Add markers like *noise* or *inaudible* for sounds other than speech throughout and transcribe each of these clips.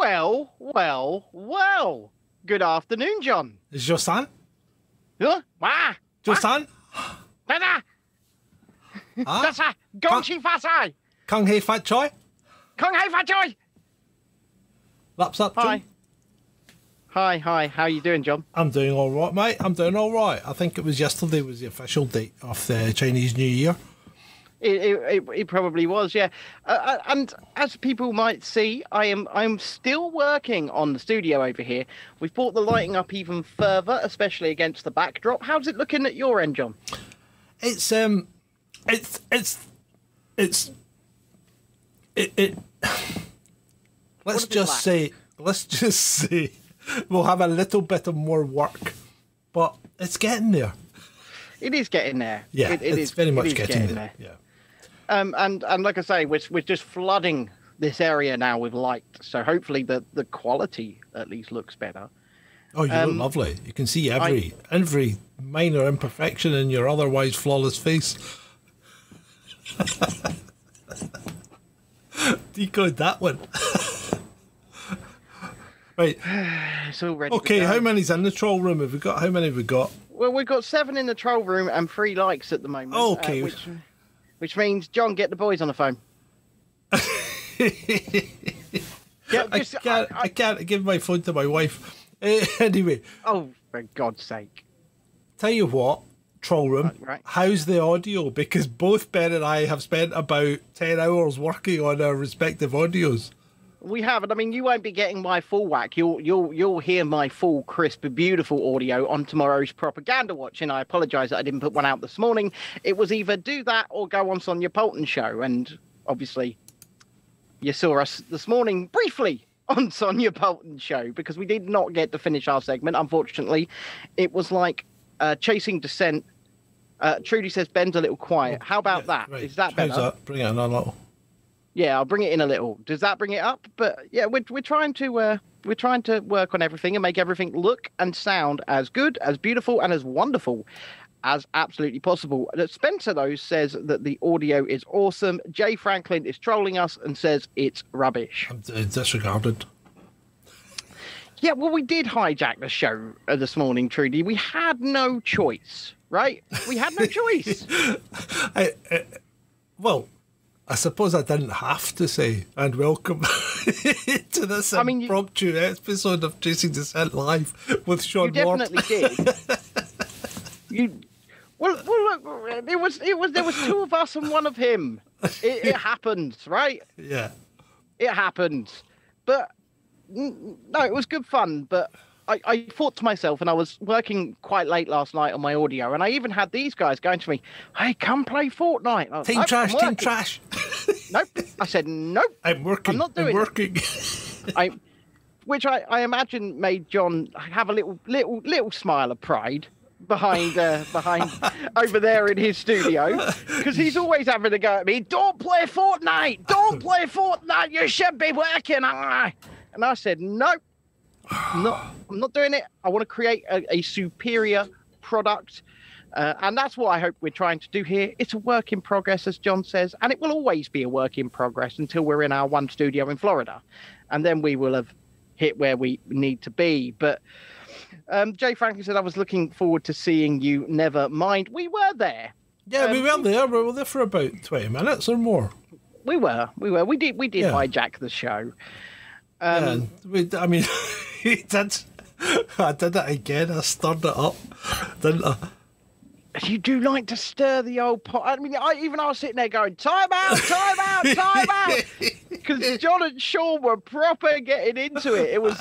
Well, well, well. Good afternoon, John. Is your son? Huh? Wah! Your son? Dada! Ah? Dasa! Gong chi fa sai! Kung Hei Fat Choi? Kong hei fa choi! Laps up, Hi. John? Hi, hi. How you doing, John? I'm doing all right, mate. I'm doing all right. I think it was yesterday was the official date of the Chinese New Year. It, it, it, probably was, yeah. Uh, uh, and as people might see, I am I'm still working on the studio over here. We've brought the lighting up even further, especially against the backdrop. How's it looking at your end, John? It's um, it's it's it's it. it *sighs* let's just lack? say, let's *laughs* just say, we'll have a little bit of more work, but it's getting there. It is getting there. Yeah, it, it it's is- very much is getting, there. Yeah. Um, and and like I say, we're we're just flooding this area now with light, so hopefully the the quality at least looks better. Oh, you Um, look lovely. You can see every every minor imperfection in your otherwise flawless face. *laughs* Decode that one. *laughs* right. It's all ready. Okay. How many's in the troll room? Have we got? How many have we got? Well, we've got seven in the troll room and three likes at the moment. uh, Okay. which, which means John, get the boys on the phone. *laughs* Yeah, I can't. I, can't give my phone to my wife. Eh, *laughs* anyway, oh, for God's sake! tell you what. Troll room. Right, right. How's the audio? Because both Ben and I have spent about ten hours working on our respective audios. We haven't. I mean, you won't be getting my full whack. You'll you'll you'll hear my full, crisp, beautiful audio on tomorrow's propaganda watch. And I apologise that I didn't put one out this morning. It was either do that or go on Sonia Poulton show. And obviously, you saw us this morning briefly *laughs* on Sonia Poulton's show because we did not get to finish our segment. Unfortunately, it was like uh, chasing dissent. Uh, Trudy says Ben's a little quiet. How about that? Is Right. that better? That? Bring it in a little. Yeah, I'll bring it in a little. Does that bring it up? But yeah, we're we're trying to uh, we're trying to work on everything and make everything look and sound as good, as beautiful, and as wonderful as absolutely possible. Uh, Spencer though says that the audio is awesome. Jay Franklin is trolling us and says it's rubbish. I'm disregarded. Yeah, well, we did hijack the show uh, this morning, Trudy. We had no choice, right? We had no *laughs* choice. I, I, well, I suppose I didn't have to say, and welcome *laughs* to this I mean, you- impromptu episode of Chasing Dissent Live with Sean You definitely did. *laughs* you, well, well, look, it was, it was, there was two of us and one of him. It, it *laughs* happens, right? Yeah. It happened. But no, it was good fun. But I, I thought to myself, and I was working quite late last night on my audio, and I even had these guys going to me, "Hey, come play Fortnite." Was, Team trash, team trash. *laughs* Nope. I said nope. I'm working. I'm not doing it. working. *laughs* I, which I, I imagine made John have a little little little smile of pride behind uh, behind *laughs* over there in his studio because he's always having to go at me. Don't play Fortnite. Don't play Fortnite. You should be working. Ah." And I said no. I'm not I'm not doing it. I want to create a, a superior product. Uh, and that's what I hope we're trying to do here. It's a work in progress, as John says, and it will always be a work in progress until we're in our one studio in Florida. And then we will have hit where we need to be. But um, Jay Franklin said, I was looking forward to seeing you. Never mind. We were there. yeah, we Um, were there. We were there for about 20 minutes or more. We were. We were. We did. We did Yeah. hijack the show. Yeah, Um, we, I mean, *laughs* he did. I did it again. I stirred it up, didn't I? You do like to stir the old pot. I mean, I, even I was sitting there going, time out, time out, time out. *laughs* Because John and Sean were proper getting into it. It was,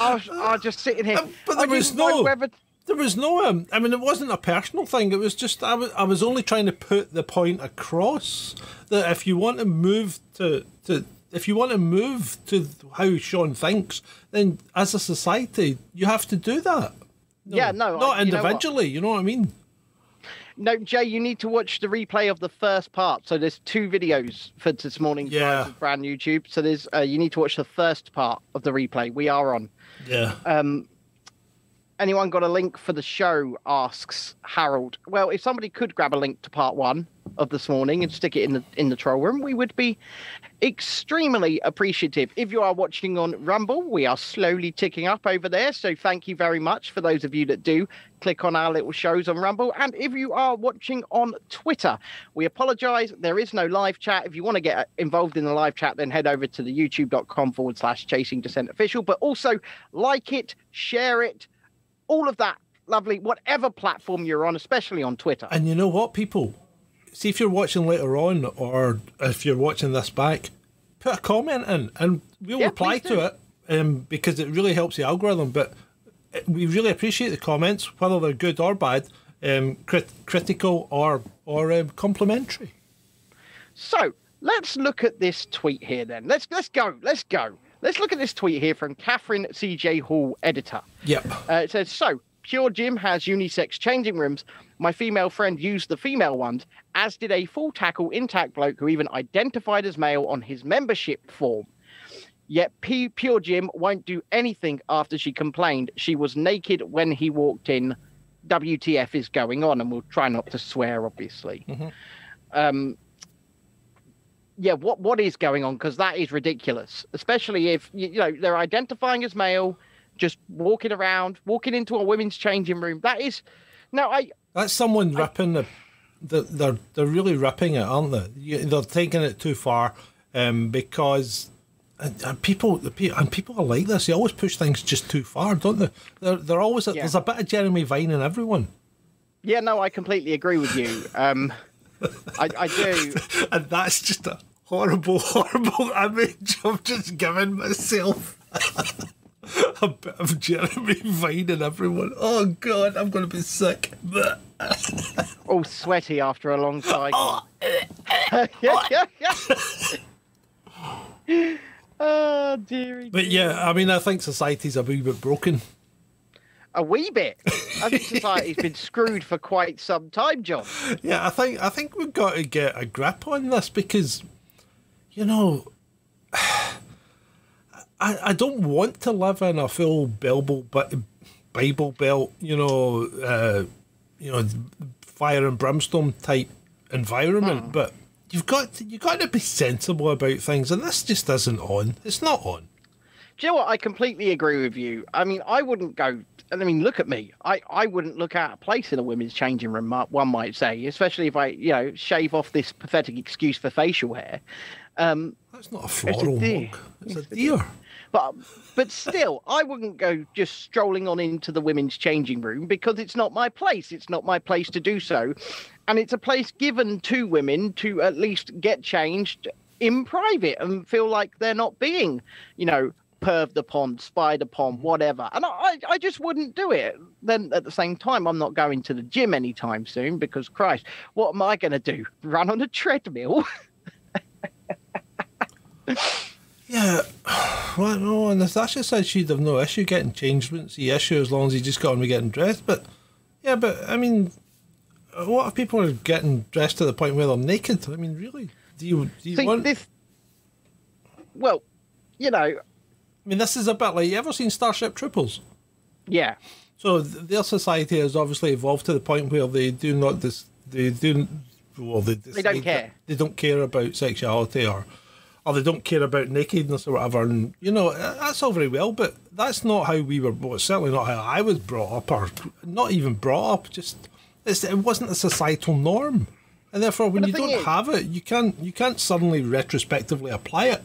I was, I was just sitting here. But I there was no- Whether, There was no. Um, I mean, it wasn't a personal thing. It was just I was. I was only trying to put the point across that if you want to move to to if you want to move to how Sean thinks, then as a society you have to do that. yeah, no. not I- you know individually. You know what I mean? No, Jay, you need to watch the replay of the first part. So there's two videos for this morning's Yeah. Brand YouTube. So there's uh, you need to watch the first part of the replay. We are on. Yeah. Um, anyone got a link for the show? Asks Harold. Well, if somebody could grab a link to part one of this morning and stick it in the in the troll room, we would be extremely appreciative. If you are watching on Rumble, we are slowly ticking up over there. So thank you very much for those of you that do click on our little shows on Rumble. And if you are watching on Twitter, we apologize. There is no live chat. If you want to get involved in the live chat, then head over to the youtube.com forward slash chasing dissent official. But also like it, share it, all of that lovely, whatever platform you're on, especially on Twitter. And you know what, people? See if you're watching later on, or if you're watching this back, put a comment in, and we'll Yeah, reply to it um, because it really helps the algorithm. But uh, we really appreciate the comments, whether they're good or bad, um, crit- critical or or um, complimentary. So let's look at this tweet here then. Let's let's go. Let's go. Let's look at this tweet here from Catherine CJ Hall, editor. Yep. Uh, it says, So, Pure Gym has unisex changing rooms. My female friend used the female ones, as did a full tackle intact bloke who even identified as male on his membership form. Yet P- Pure Gym won't do anything after she complained she was naked when he walked in. WTF is going on, and we'll try not to swear, obviously. Um, yeah, what what is going on? Because that is ridiculous, especially if you, you know they're identifying as male, just walking around, walking into a women's changing room. That is, no, I That's someone ripping the, the they're they're really ripping it, aren't they? They're taking it too far, um, because and, and people the pe- and people are like this. They always push things just too far, don't they? They're they're always Yeah. there's a bit of Jeremy Vine in everyone, yeah, no, I completely agree with you. Um, I, I do. *laughs* and that's just a horrible, *laughs* horrible image of just giving myself. *laughs* A bit of Jeremy Vine in everyone. Oh God, I'm gonna be sick. *laughs* all sweaty after a long cycle. Oh. yeah, yeah, yeah. oh, dearie. But yeah, I mean, I think society's a wee bit broken. A wee bit. I think society's been screwed for quite some time, John. Yeah, I think I think we've got to get a grip on this because, you know, *sighs* I I don't want to live in a full Bible but Bible belt, you know, uh, you know, fire and brimstone type environment. But you've got to, you've got to be sensible about things, and this just isn't on. It's not on. Do you know what? I completely agree with you. I mean, I wouldn't go. And I mean, look at me. I, I wouldn't look out of place in a women's changing room. One might say, especially if I, you know, shave off this pathetic excuse for facial hair. Um, That's not a floral mug. It's a deer. but but still, I wouldn't go just strolling on into the women's changing room because it's not my place. It's not my place to do so, and it's a place given to women to at least get changed in private and feel like they're not being, you know, perved upon, spied upon, whatever. And I, I just wouldn't do it. Then at the same time, I'm not going to the gym anytime soon because Christ, what am I going to do? Run on a treadmill? *laughs* Yeah, *sighs* well, no, and Natasha said she'd have no issue getting changed. Wouldn't see issue as long as he just got on with getting dressed. But yeah, but I mean, what if people are getting dressed to the point where they're naked? I mean, really? Do you do you See, want? this. Well, you know, I mean, this is a bit like you ever seen Starship Troopers? yeah. So th- their society has obviously evolved to the point where they do not this. They do well. They, They don't care. They don't care about sexuality or, or they don't care about nakedness or whatever. And you know that's all very well, but that's not how we were. Well, certainly not how I was brought up, or not even brought up. Just it's, it wasn't a societal norm, and therefore when you don't is- have it, you can't you can't suddenly retrospectively apply it.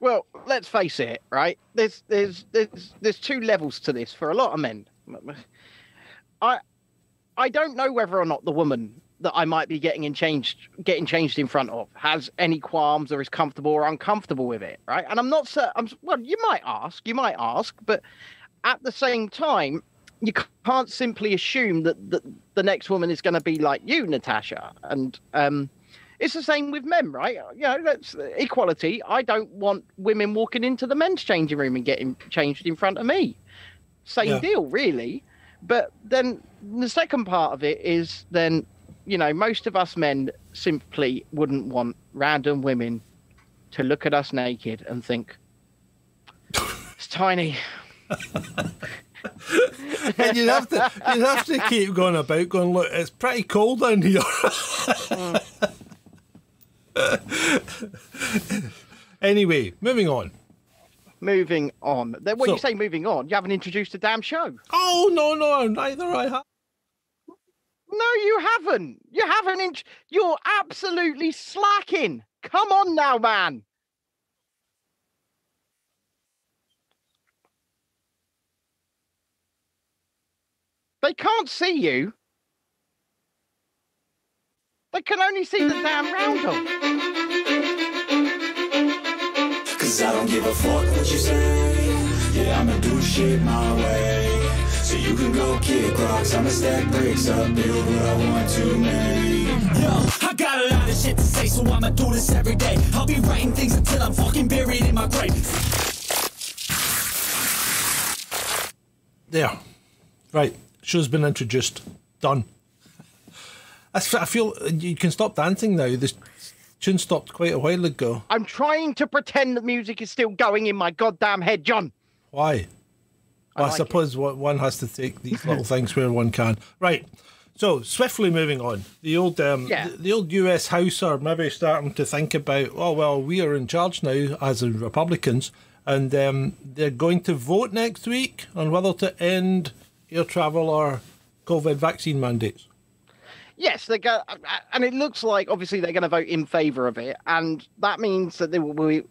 Well, let's face it, right? There's there's there's there's two levels to this for a lot of men. I I don't know whether or not the woman that I might be getting in changed getting changed in front of has any qualms or is comfortable or uncomfortable with it, right? And I'm not certain. I'm well. You might ask, you might ask, but at the same time, you can't simply assume that the, the next woman is going to be like you, Natasha. And um, it's the same with men, right? You know, that's equality. I don't want women walking into the men's changing room and getting changed in front of me. Same Yeah. deal, really. But then the second part of it is then, you know, most of us men simply wouldn't want random women to look at us naked and think, it's tiny, *laughs* and you'd have to you'd have to keep going about going, look, it's pretty cold down here. *laughs* anyway, moving on. Moving on. Then when So- you say moving on, you haven't introduced the damn show. Oh no, no, neither I have. No, you haven't. You haven't. Int- You're absolutely slacking. Come on now, man. They can't see you. They can only see the damn roundel. Cause I don't give a fuck what you say. Yeah, I'ma do shit my way. So you can go kick rocks, I'ma stack bricks up, build what I want to make. Yo, I got a lot of shit to say, so I'ma do this every day. I'll be writing things until I'm fucking buried in my grave. There. Right. Show's been introduced. Done. I feel uh, you can stop dancing now. This tune stopped quite a while ago. I'm trying to pretend that music is still going in my goddamn head, John. Why? I, like it. suppose what one has to take these little *laughs* things where one can. Right. So swiftly moving on. The old um, Yeah. the, the old US House are maybe starting to think about. Oh well, we are in charge now as the Republicans, and um, they're going to vote next week on whether to end air travel or COVID vaccine mandates. Yes, they go, and it looks like obviously they're going to vote in favour of it, and that means that they will be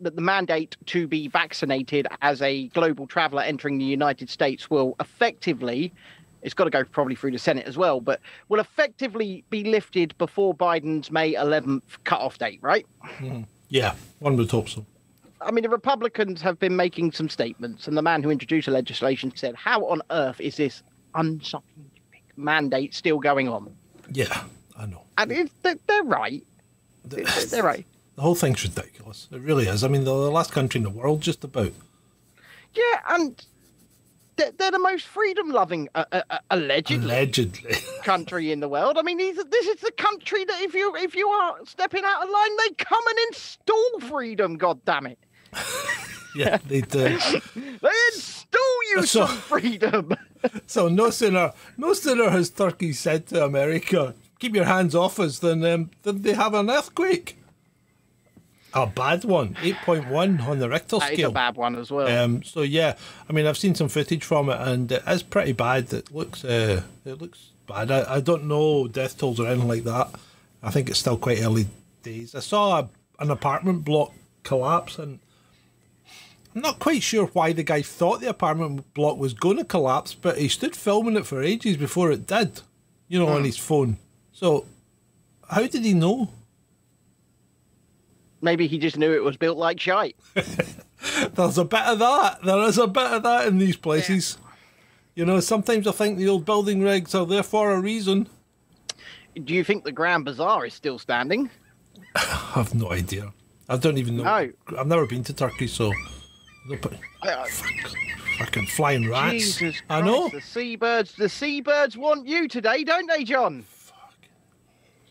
that the mandate to be vaccinated as a global traveller entering the United States will effectively, it's got to go probably through the Senate as well, but will effectively be lifted before Biden's May 11th cut-off date, right? Mm-hmm. Yeah, one would hope so. I mean, the Republicans have been making some statements, and the man who introduced the legislation said, "How on earth is this unscientific mandate still going on?" Yeah, I know. And it's, they're, right. They're right. *laughs* The whole thing's ridiculous. It really is. I mean, they're the last country in the world, just about. Yeah, and they're, they're the most freedom-loving, uh, uh, uh, allegedly, Allegedly. *laughs* country in the world. I mean, these, this is the country that if you if you are stepping out of line, they come and install freedom. God damn it, *laughs* yeah, they do. *laughs* they install you So- some freedom. So no sooner, no sooner has Turkey said to America, "Keep your hands off us," than um, than they have an earthquake. A bad one, eight point one on the Richter that is scale. a bad one as well. Um, so yeah, I mean, I've seen some footage from it, and it is pretty bad. It looks, uh, it looks bad. I, I don't know death tolls or anything like that. I think it's still quite early days. I saw a, an apartment block collapse, and I'm not quite sure why the guy thought the apartment block was going to collapse, but he stood filming it for ages before it did. You know, on his phone. So, how did he know? Maybe he just knew it was built like shite. *laughs* There's a bit of that. There is a bit of that in these places. You know, sometimes I think the old building regs are there for a reason. Do you think the Grand Bazaar is still standing? *laughs* I have no idea. I don't even know. No. I've never been to Turkey, so. But Uh, fucking flying rats. Jesus Christ, I know. The seabirds, the seabirds want you today, don't they, John?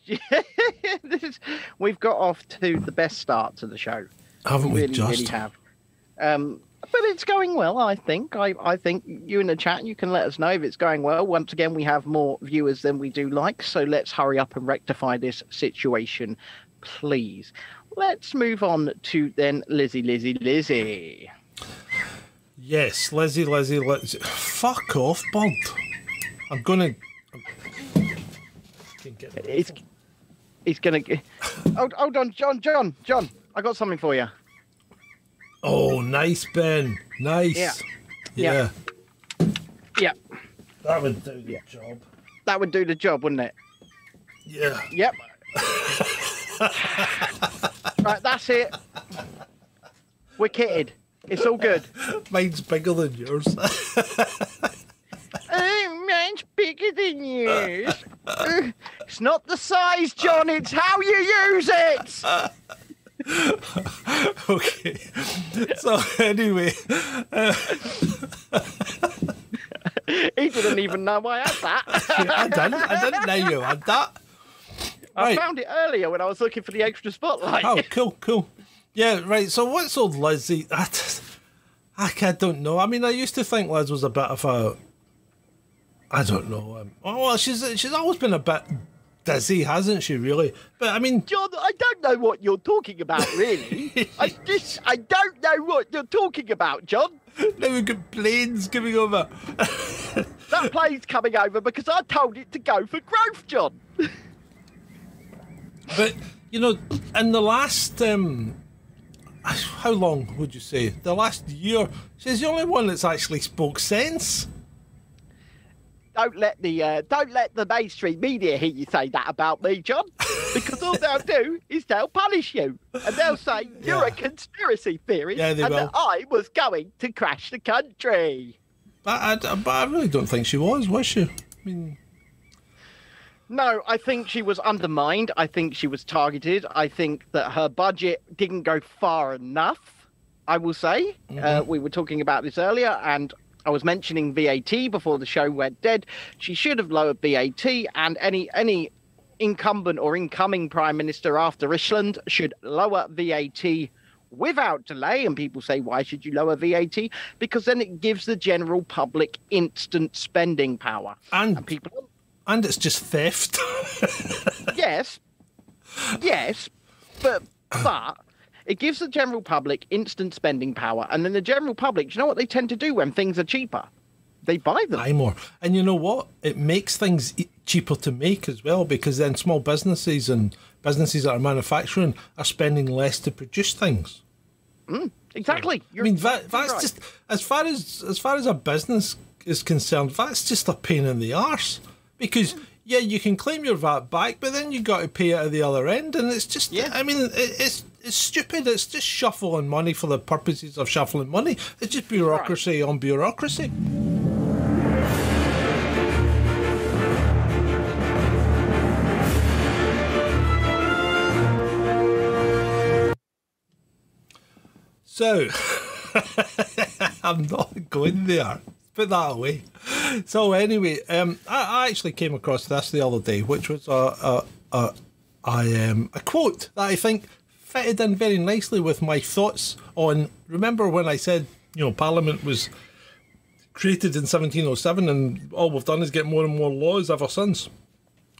*laughs* is, we've got off to the best start to the show. Haven't we really, just? really have. Um, but it's going well, I think. I, I think you in the chat, you can let us know if it's going well. Once again, we have more viewers than we do likes, so let's hurry up and rectify this situation, please. Let's move on to then Lizzie, Lizzie, Lizzie. Yes, Lizzie, Lizzie, Lizzie. Fuck off, bud. I'm gonna. Get It's, it's gonna. g- Hold, hold on, John, John, John. I got something for you. Oh, nice, Ben. Nice. Yeah. Yeah. Yeah, That would do the job. that would do the job, wouldn't it? Yeah. Yep. *laughs* right, that's it. We're kitted. It's all good. Mine's bigger than yours. *laughs* Oh, mine's bigger than yours. *laughs* Uh, it's not the size, John. It's how you use it. *laughs* okay. So anyway, *laughs* He didn't even know I had that. I didn't. I didn't know you had that. I Right. found it earlier when I was looking for the extra spotlight. Oh, cool, cool. Yeah, right. So what's old Lizzie? I, just, I, I don't know. I mean, I used to think Liz was a bit of a. I don't know. Um, oh, well, she's she's always been a bit dizzy, hasn't she? Really, but I mean, John, I don't know what you're talking about, really. *laughs* I just, I don't know what you're talking about, John. now we've got planes coming over. *laughs* That plane's coming over because I told it to go for growth, John. But you know, in the last um, how long would you say? The last year, she's the only one that's actually spoke sense. Don't let the uh, don't let the mainstream media hear you say that about me, John, because all they'll do is they'll punish you and they'll say you're Yeah. a conspiracy theorist Yeah, and will. that I was going to crash the country. But I, but I really don't think she was, was she? I mean, No, I think she was undermined. I think she was targeted. I think that her budget didn't go far enough. I will say. Uh, we were talking about this earlier, and I was mentioning VAT before the show went dead. She should have lowered VAT, and any any incumbent or incoming prime minister after Ishland should lower VAT without delay. And people say, why should you lower VAT? Because then it gives the general public instant spending power. And- and people and it's just theft. *laughs* yes, yes, but but it gives the general public instant spending power, and then the general public, do you know what they tend to do when things are cheaper? They buy them. buy more. And you know what? It makes things cheaper to make as well because then small businesses and businesses that are manufacturing are spending less to produce things. Mm, exactly. I mean, that, that's right. just as far as as far as a business is concerned. That's just a pain in the arse because mm. Yeah, you can claim your VAT back, but then you've got to pay it at the other end, and it's just Yeah. I mean, it, it's it's stupid. It's just shuffling money for the purposes of shuffling money. It's just bureaucracy on bureaucracy. So, *laughs* I'm not going there. Put that away. So anyway, um, I, I actually came across this the other day, which was a a a, a, um, a quote that I think fitted in very nicely with my thoughts on. Remember when I said, you know, Parliament was created in 1707, and all we've done is get more and more laws ever since.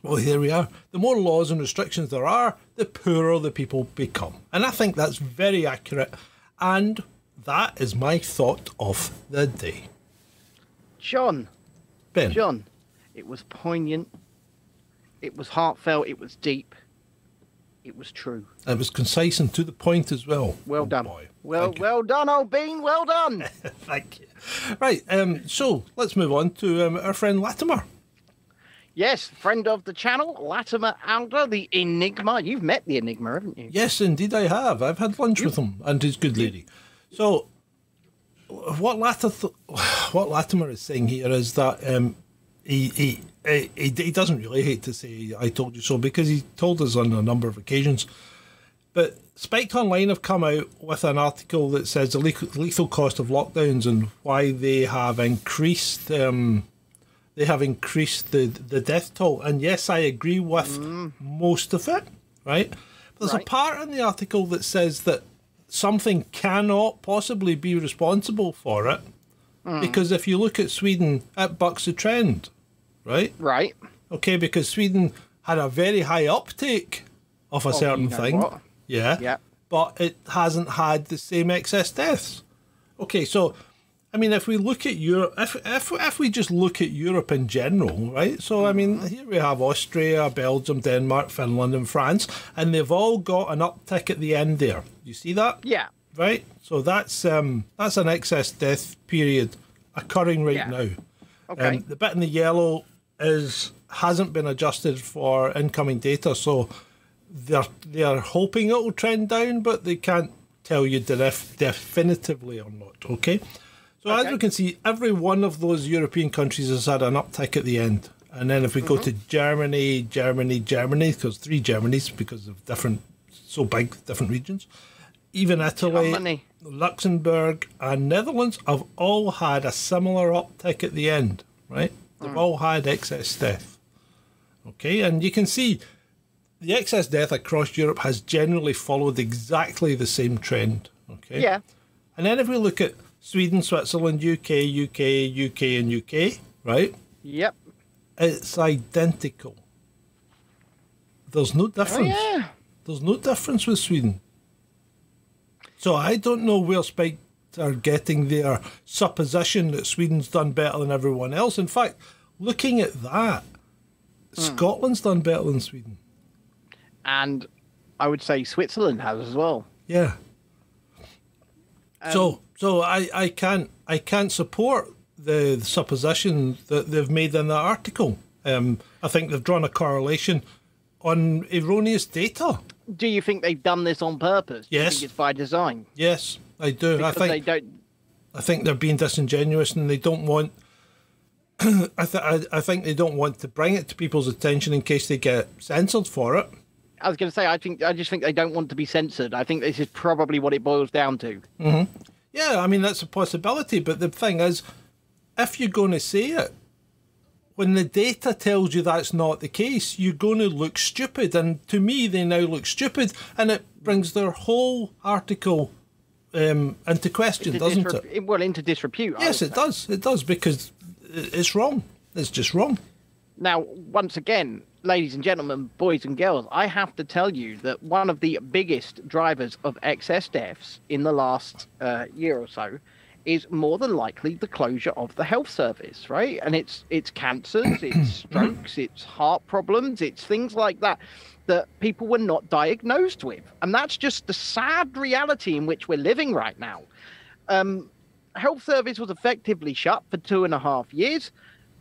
Well, here we are. The more laws and restrictions there are, the poorer the people become. And I think that's very accurate. And that is my thought of the day. John. Ben. John, it was poignant. It was heartfelt. It was deep. It was true. It was concise and to the point as well. Well Oh, done. boy. Well, Thank you. well done, old bean. Well done. *laughs* Thank you. Right, um, so let's move on to um, our friend Latimer. yes, friend of the channel, Latimer Alder, the Enigma. You've met the Enigma, haven't you? Yes, indeed, I have. I've had lunch with him and his good lady. So, what Latimer, what Latimer is saying here is that um, he, he, he he doesn't really hate to say "I told you so" because he told us on a number of occasions. But Spiked Online have come out with an article that says the lethal, lethal cost of lockdowns and why they have increased. Um, they have increased the the death toll, and yes, I agree with most of it. Right, but there's a part in the article that says that something cannot possibly be responsible for it hmm. because if you look at Sweden, it bucks the trend, right? Right. Okay, because Sweden had a very high uptake of a oh, certain you know thing. what? Yeah. Yeah. But it hasn't had the same excess deaths. Okay, so I mean if we look at Europe if if if we just look at Europe in general, right? So I mean Mm-hmm. here we have Austria, Belgium, Denmark, Finland and France, and they've all got an uptick at the end there. You see that? Yeah. Right? So that's um that's an excess death period occurring right Yeah. now. Okay. Um, the bit in the yellow is hasn't been adjusted for incoming data, so they're they're hoping it will trend down, but they can't tell you def- definitively or not. Okay, so as Okay. we can see, every one of those European countries has had an uptick at the end, and then if we go mm-hmm. to Germany, Germany, Germany, because three Germanys because of different so big different regions, even Italy. Germany. Luxembourg and Netherlands have all had a similar uptick at the end, right? They've mm. all had excess death. Okay, and you can see the excess death across Europe has generally followed exactly the same trend. Okay. Yeah. And then if we look at Sweden, Switzerland, UK, UK, UK, and UK, right? Yep. It's identical. There's no Oh difference. yeah. There's no difference with Sweden. So I don't know where Spike are getting their supposition that Sweden's done better than everyone else. In fact, looking at that, hmm. Scotland's done better than Sweden. And I would say Switzerland has as well. Yeah. Um, so so I, I can't I can't support the, the supposition that they've made in that article. Um, I think they've drawn a correlation on erroneous data. Do you think they've done this on purpose? Do you Yes. think it's by design? Yes, I do. Because I think they don't. I think they're being disingenuous and they don't want. *clears throat* I, th- I I think they don't want to bring it to people's attention in case they get censored for it. I was going to say, I think I just think they don't want to be censored. I think this is probably what it boils down to. Yeah, I mean that's a possibility, but the thing is, if you're going to say it, when the data tells you that's not the case, you're going to look stupid, and to me, they now look stupid, and it brings their whole article um, into question, To doesn't disrep- it? Well, into disrepute. Yes, it say. does. It does because it's wrong. It's just wrong. Now, once again, ladies and gentlemen, boys and girls, I have to tell you that one of the biggest drivers of excess deaths in the last uh, year or so is more than likely the closure of the health service, right? And it's it's cancers, it's *clears throat* strokes, it's heart problems, it's things like that that people were not diagnosed with, and that's just the sad reality in which we're living right now. Um, health service was effectively shut for two and a half years.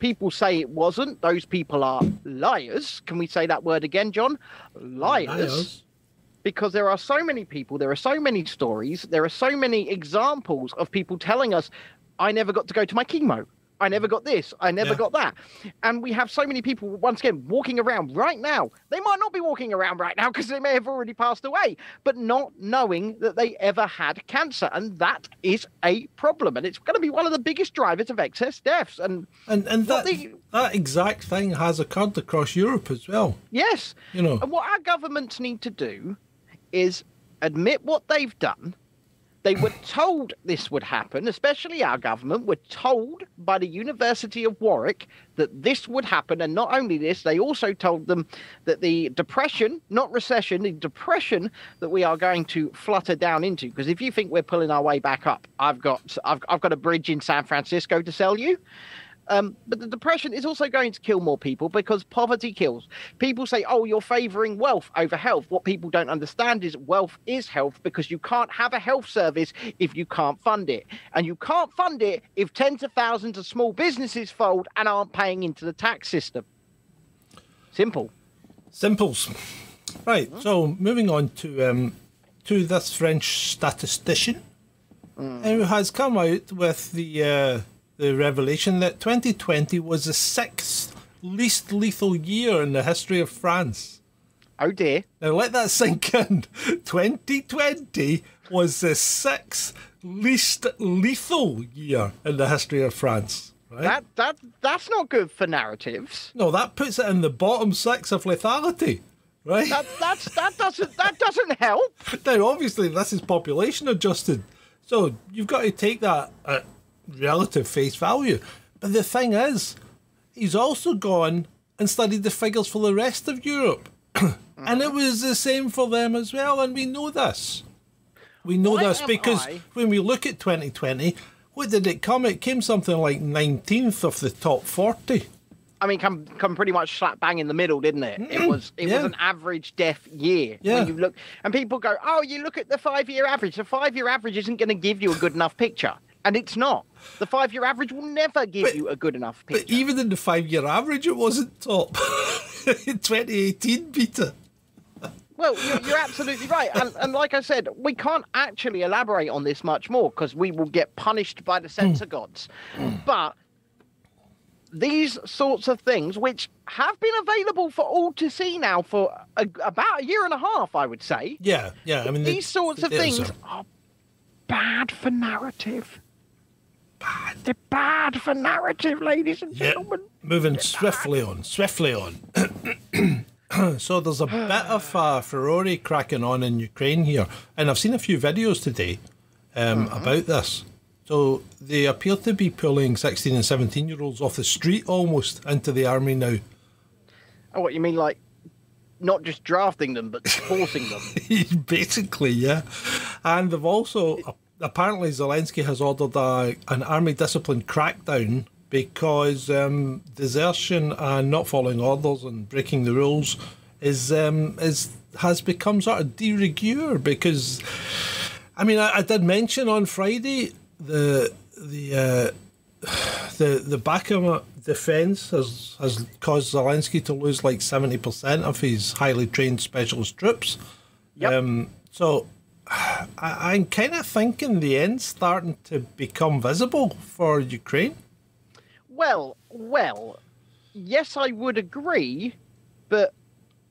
People say it wasn't. Those people are liars. Can we say that word again, John? Liars. Liars. Because there are so many people, there are so many stories, there are so many examples of people telling us, I never got to go to my chemo. I never got this. I never Yeah. got that. And we have so many people, once again, walking around right now. They might not be walking around right now because they may have already passed away, but not knowing that they ever had cancer. And that is a problem. And it's going to be one of the biggest drivers of excess deaths. And And and that they- that exact thing has occurred across Europe as well. yes, You know. And what our governments need to do is admit what they've done. They were told this would happen, especially our government were told by the University of Warwick that this would happen. And not only this, they also told them that the depression, not recession, the depression that we are going to flutter down into. Because if you think we're pulling our way back up, I've got I've, I've got a bridge in San Francisco to sell you. Um, but the depression is also going to kill more people because poverty kills. People say, oh, you're favoring wealth over health. What people don't understand is wealth is health because you can't have a health service if you can't fund it. And you can't fund it if tens of thousands of small businesses fold and aren't paying into the tax system. Simple. Simples. Right. So moving on to um, to this French statistician who has come out with the uh, the revelation that 2020 was the sixth least lethal year in the history of France. Oh dear. Now let that sink in. *laughs* 2020 was the sixth least lethal year in the history of France. Right? That that that's not good for narratives. no, that puts it in the bottom six of lethality. Right? That that's that doesn't that doesn't help. *laughs* Now, obviously, this is population adjusted, so you've got to take that at relative face value. But the thing is, he's also gone and studied the figures for the rest of Europe, *clears throat* and it was the same for them as well, and we know this. We know Why this because I- when we look at 2020, what did it come? It came something like 19th of the top 40. I mean, come come pretty much slap bang in the middle, didn't it? It was it yeah. was an average deaf year. Yeah. When you look and people go, oh, you look at the five year average. The five year average isn't going to give you a good enough picture, and it's not. The five year average will never give But- you a good enough But picture. even in the five year average, it wasn't top. *laughs* in 2018, Peter. Well, you're, you're absolutely right. And, and like I said, we can't actually elaborate on this much more because we will get punished by the censor gods. But these sorts of things, which have been available for all to see now for a, about a year and a half, I would say, Yeah, yeah. I mean, these sorts of things uh, are bad for narrative. Bad. They're bad for narrative, ladies and Yeah, gentlemen. moving swiftly on, swiftly on. *clears throat* so there's a *sighs* bit of uh, Ferrari cracking on in Ukraine here, and I've seen a few videos today um, about this. So they appear to be pulling 16 and 17 year olds off the street almost into the army now. Oh, what you mean, like not just drafting them, but *laughs* forcing them? Basically, yeah. And they've also apparently Zelensky has ordered a, an army discipline crackdown because um, desertion and not following orders and breaking the rules is um, is has become sort of de rigueur because I mean I, I did mention on Friday the the uh, *sighs* the the Bakhmut defence has has caused Zelensky to lose like seventy percent of his highly trained specialist troops. Yep. Um, so I, I'm kind of thinking the end's starting to become visible for Ukraine. Well, well, yes, I would agree, but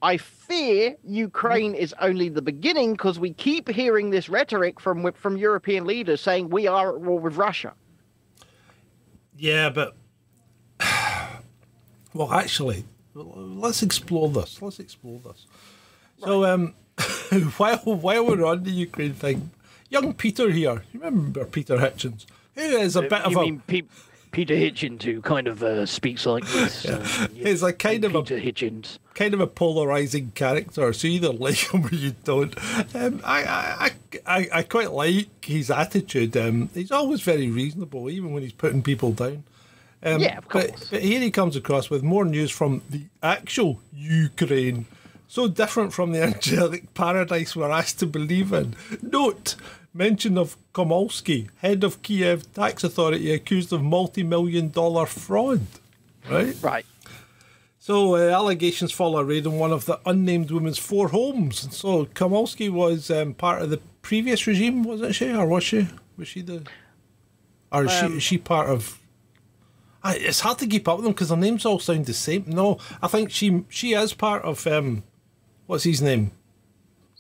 I fear Ukraine is only the beginning because we keep hearing this rhetoric from from European leaders saying we are at war with Russia. Yeah, but *sighs* well, actually, let's explore this. Let's explore this. So, um, while while we're on the Ukraine thing, young Peter here, you remember Peter Hitchens, who is a bit of you a Pe- Peter Hitchens, who kind of uh, speaks like this? Uh, *laughs* yeah. he's a kind of a Peter Hitchens. kind of a polarizing character. So you either *laughs* like him or you don't. Um, I, I, I, I quite like his attitude. Um, he's always very reasonable, even when he's putting people down. Um, Yeah, of but- course. But, here he comes across with more news from the actual Ukraine. So different from the *laughs* angelic paradise we're asked to believe in. Note mention of Komolsky, head of Kiev tax authority, accused of multi-million dollar fraud. Right. Right. So uh, allegations follow a raid on one of the unnamed woman's four homes. And so Komolsky was um, part of the previous regime, wasn't she, or was she? Was she the? Or is she Um, is she part of? I, it's hard to keep up with them because their names all sound the same. No, I think she she is part of um, what's his name?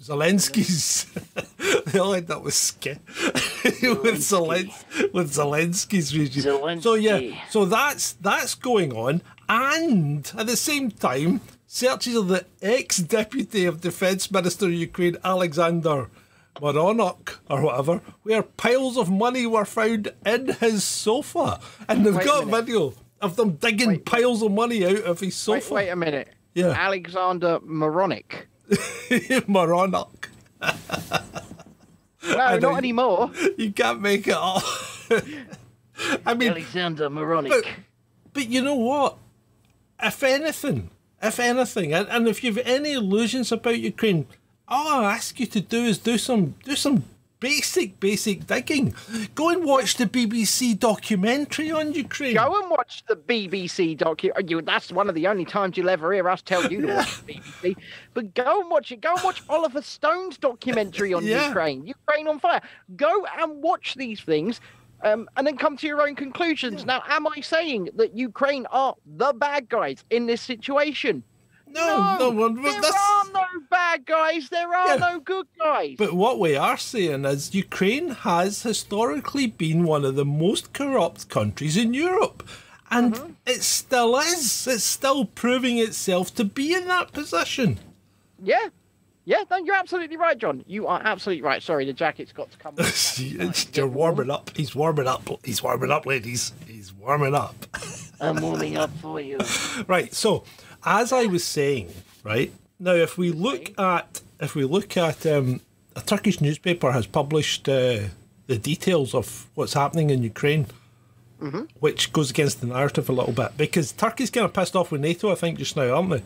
Zelensky's. they all end up with Sk with Zelens- with Zelensky's regime. So yeah, so that's that's going on, and at the same time, searches of the ex-deputy of Defence Minister of Ukraine, Alexander Moronok or whatever, where piles of money were found in his sofa, and they've Wait got a minute. video of them digging Wait. piles of money out of his Wait, sofa. wait a minute. Yeah. Alexander Moronic. *laughs* Moronok. No, know not anymore. You can't make it up. *laughs* I mean, Alexander Moronic. But- But you know what? If anything, if anything, and, and if you've any illusions about Ukraine, all I ask you to do is do some do some basic basic digging. Go and watch the BBC documentary on Ukraine. Go and watch the BBC docu. uh, that's one of the only times you'll ever hear us tell you to watch *laughs* the BBC. But go and watch it. Go and watch Oliver Stone's documentary on Yeah. Ukraine. Ukraine on fire. Go and watch these things. Um, and then come to your own conclusions. Now, am I saying that Ukraine are the bad guys in this situation? No, no, one. there that's, are no bad guys. There are Yeah. no good guys. But what we are saying is Ukraine has historically been one of the most corrupt countries in Europe. And Mm-hmm. it still is. It's still proving itself to be in that position. yeah, yeah. No, you're absolutely right, John. You are absolutely right. Sorry, the jacket's got to come. *laughs* You're warming up. He's warming up. He's warming up, ladies. He's warming up. I'm warming up *laughs* for you. Right. So, as I was saying, right now, if we look at if we look at um, a Turkish newspaper has published uh, the details of what's happening in Ukraine, which goes against the narrative a little bit because Turkey's kind of pissed off with NATO, I think, just now, aren't they?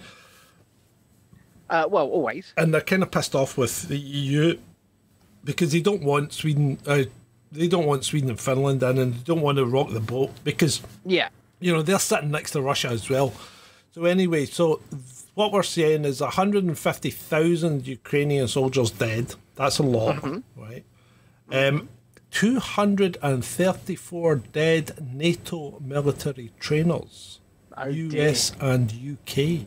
Uh, well, always. And they're kind of pissed off with the EU because they don't want Sweden. Uh, they don't want Sweden and Finland in, and they don't want to rock the boat because Yeah. you know they're sitting next to Russia as well. So anyway, so what we're saying is 150,000 Ukrainian soldiers dead. That's a lot, right? Um, 234 dead NATO military trainers, Oh, dear. US and UK.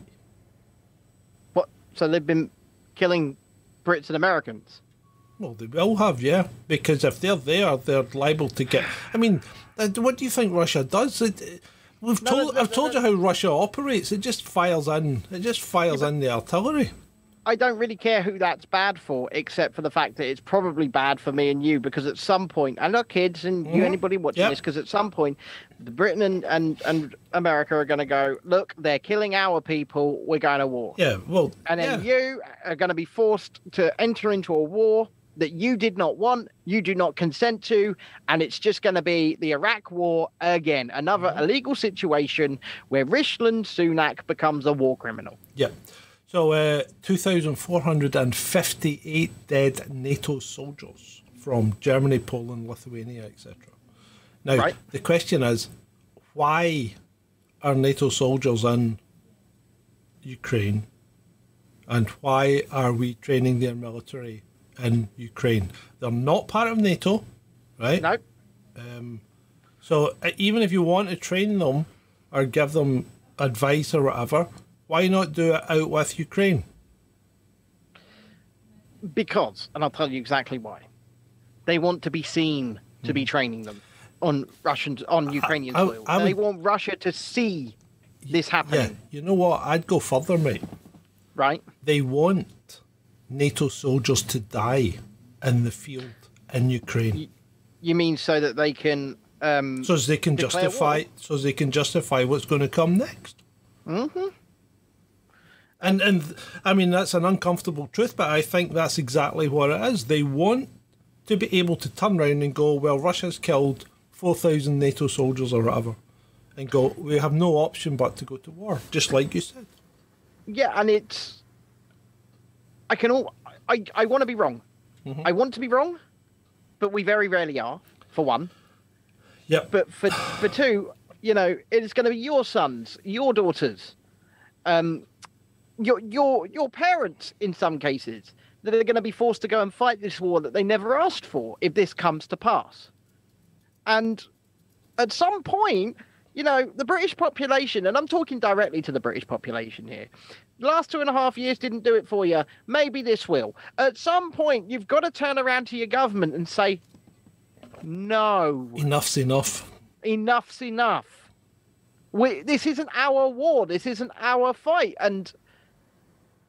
What? So they've been killing Brits and Americans. Well, they will have, yeah, because if they're there, they're liable to get. I mean, what do you think Russia does? It- we've No, told, no, no, I've told you how Russia operates. It just files in, it just fires in the artillery. I don't really care who that's bad for, except for the fact that it's probably bad for me and you, because at some point, and not kids and you, mm-hmm. anybody watching Yep. this, because at some point, the Britain and, and, and America are going to go, look, they're killing our people, we're going to war. Yeah, well, And then yeah. you are going to be forced to enter into a war that you did not want, you do not consent to, and it's just going to be the Iraq war again, another Mm-hmm. illegal situation where Rishi Sunak becomes a war criminal. Yeah. So, uh, 2,458 dead NATO soldiers from Germany, Poland, Lithuania, etc. Now, Right. the question is why are NATO soldiers in Ukraine and why are we training their military in Ukraine? They're not part of NATO, right? No, So uh, even if you want to train them or give them advice or whatever, why not do it out with Ukraine? because, and I'll tell you exactly why. They want to be seen to be training them on Russian, on Ukrainian I- soil. I they want Russia to see this Yeah, happening, you know what? I'd go further, mate. right? They want NATO soldiers to die in the field in Ukraine, You mean so that they can um, so as they can justify, war. so as they can justify what's going to come next. Mm-hmm. And and I mean that's an uncomfortable truth, but I think that's exactly what it is. They want to be able to turn around and go, well, Russia's killed four thousand NATO soldiers or whatever, and go, we have no option but to go to war, just like you said. Yeah, and it's. I can all. I, I want to be wrong. Mm-hmm. I want to be wrong, but we very rarely are, for one. Yep. But for for two, you know, it's going to be your sons, your daughters, um, your your your parents in some cases that are going to be forced to go and fight this war that they never asked for if this comes to pass. And at some point, you know, the British population, and I'm talking directly to the British population here, last two and a half years didn't do it for you. Maybe this will. At some point, you've got to turn around to your government and say, no, Enough's enough. enough's enough. We, this isn't our war. This isn't our fight. And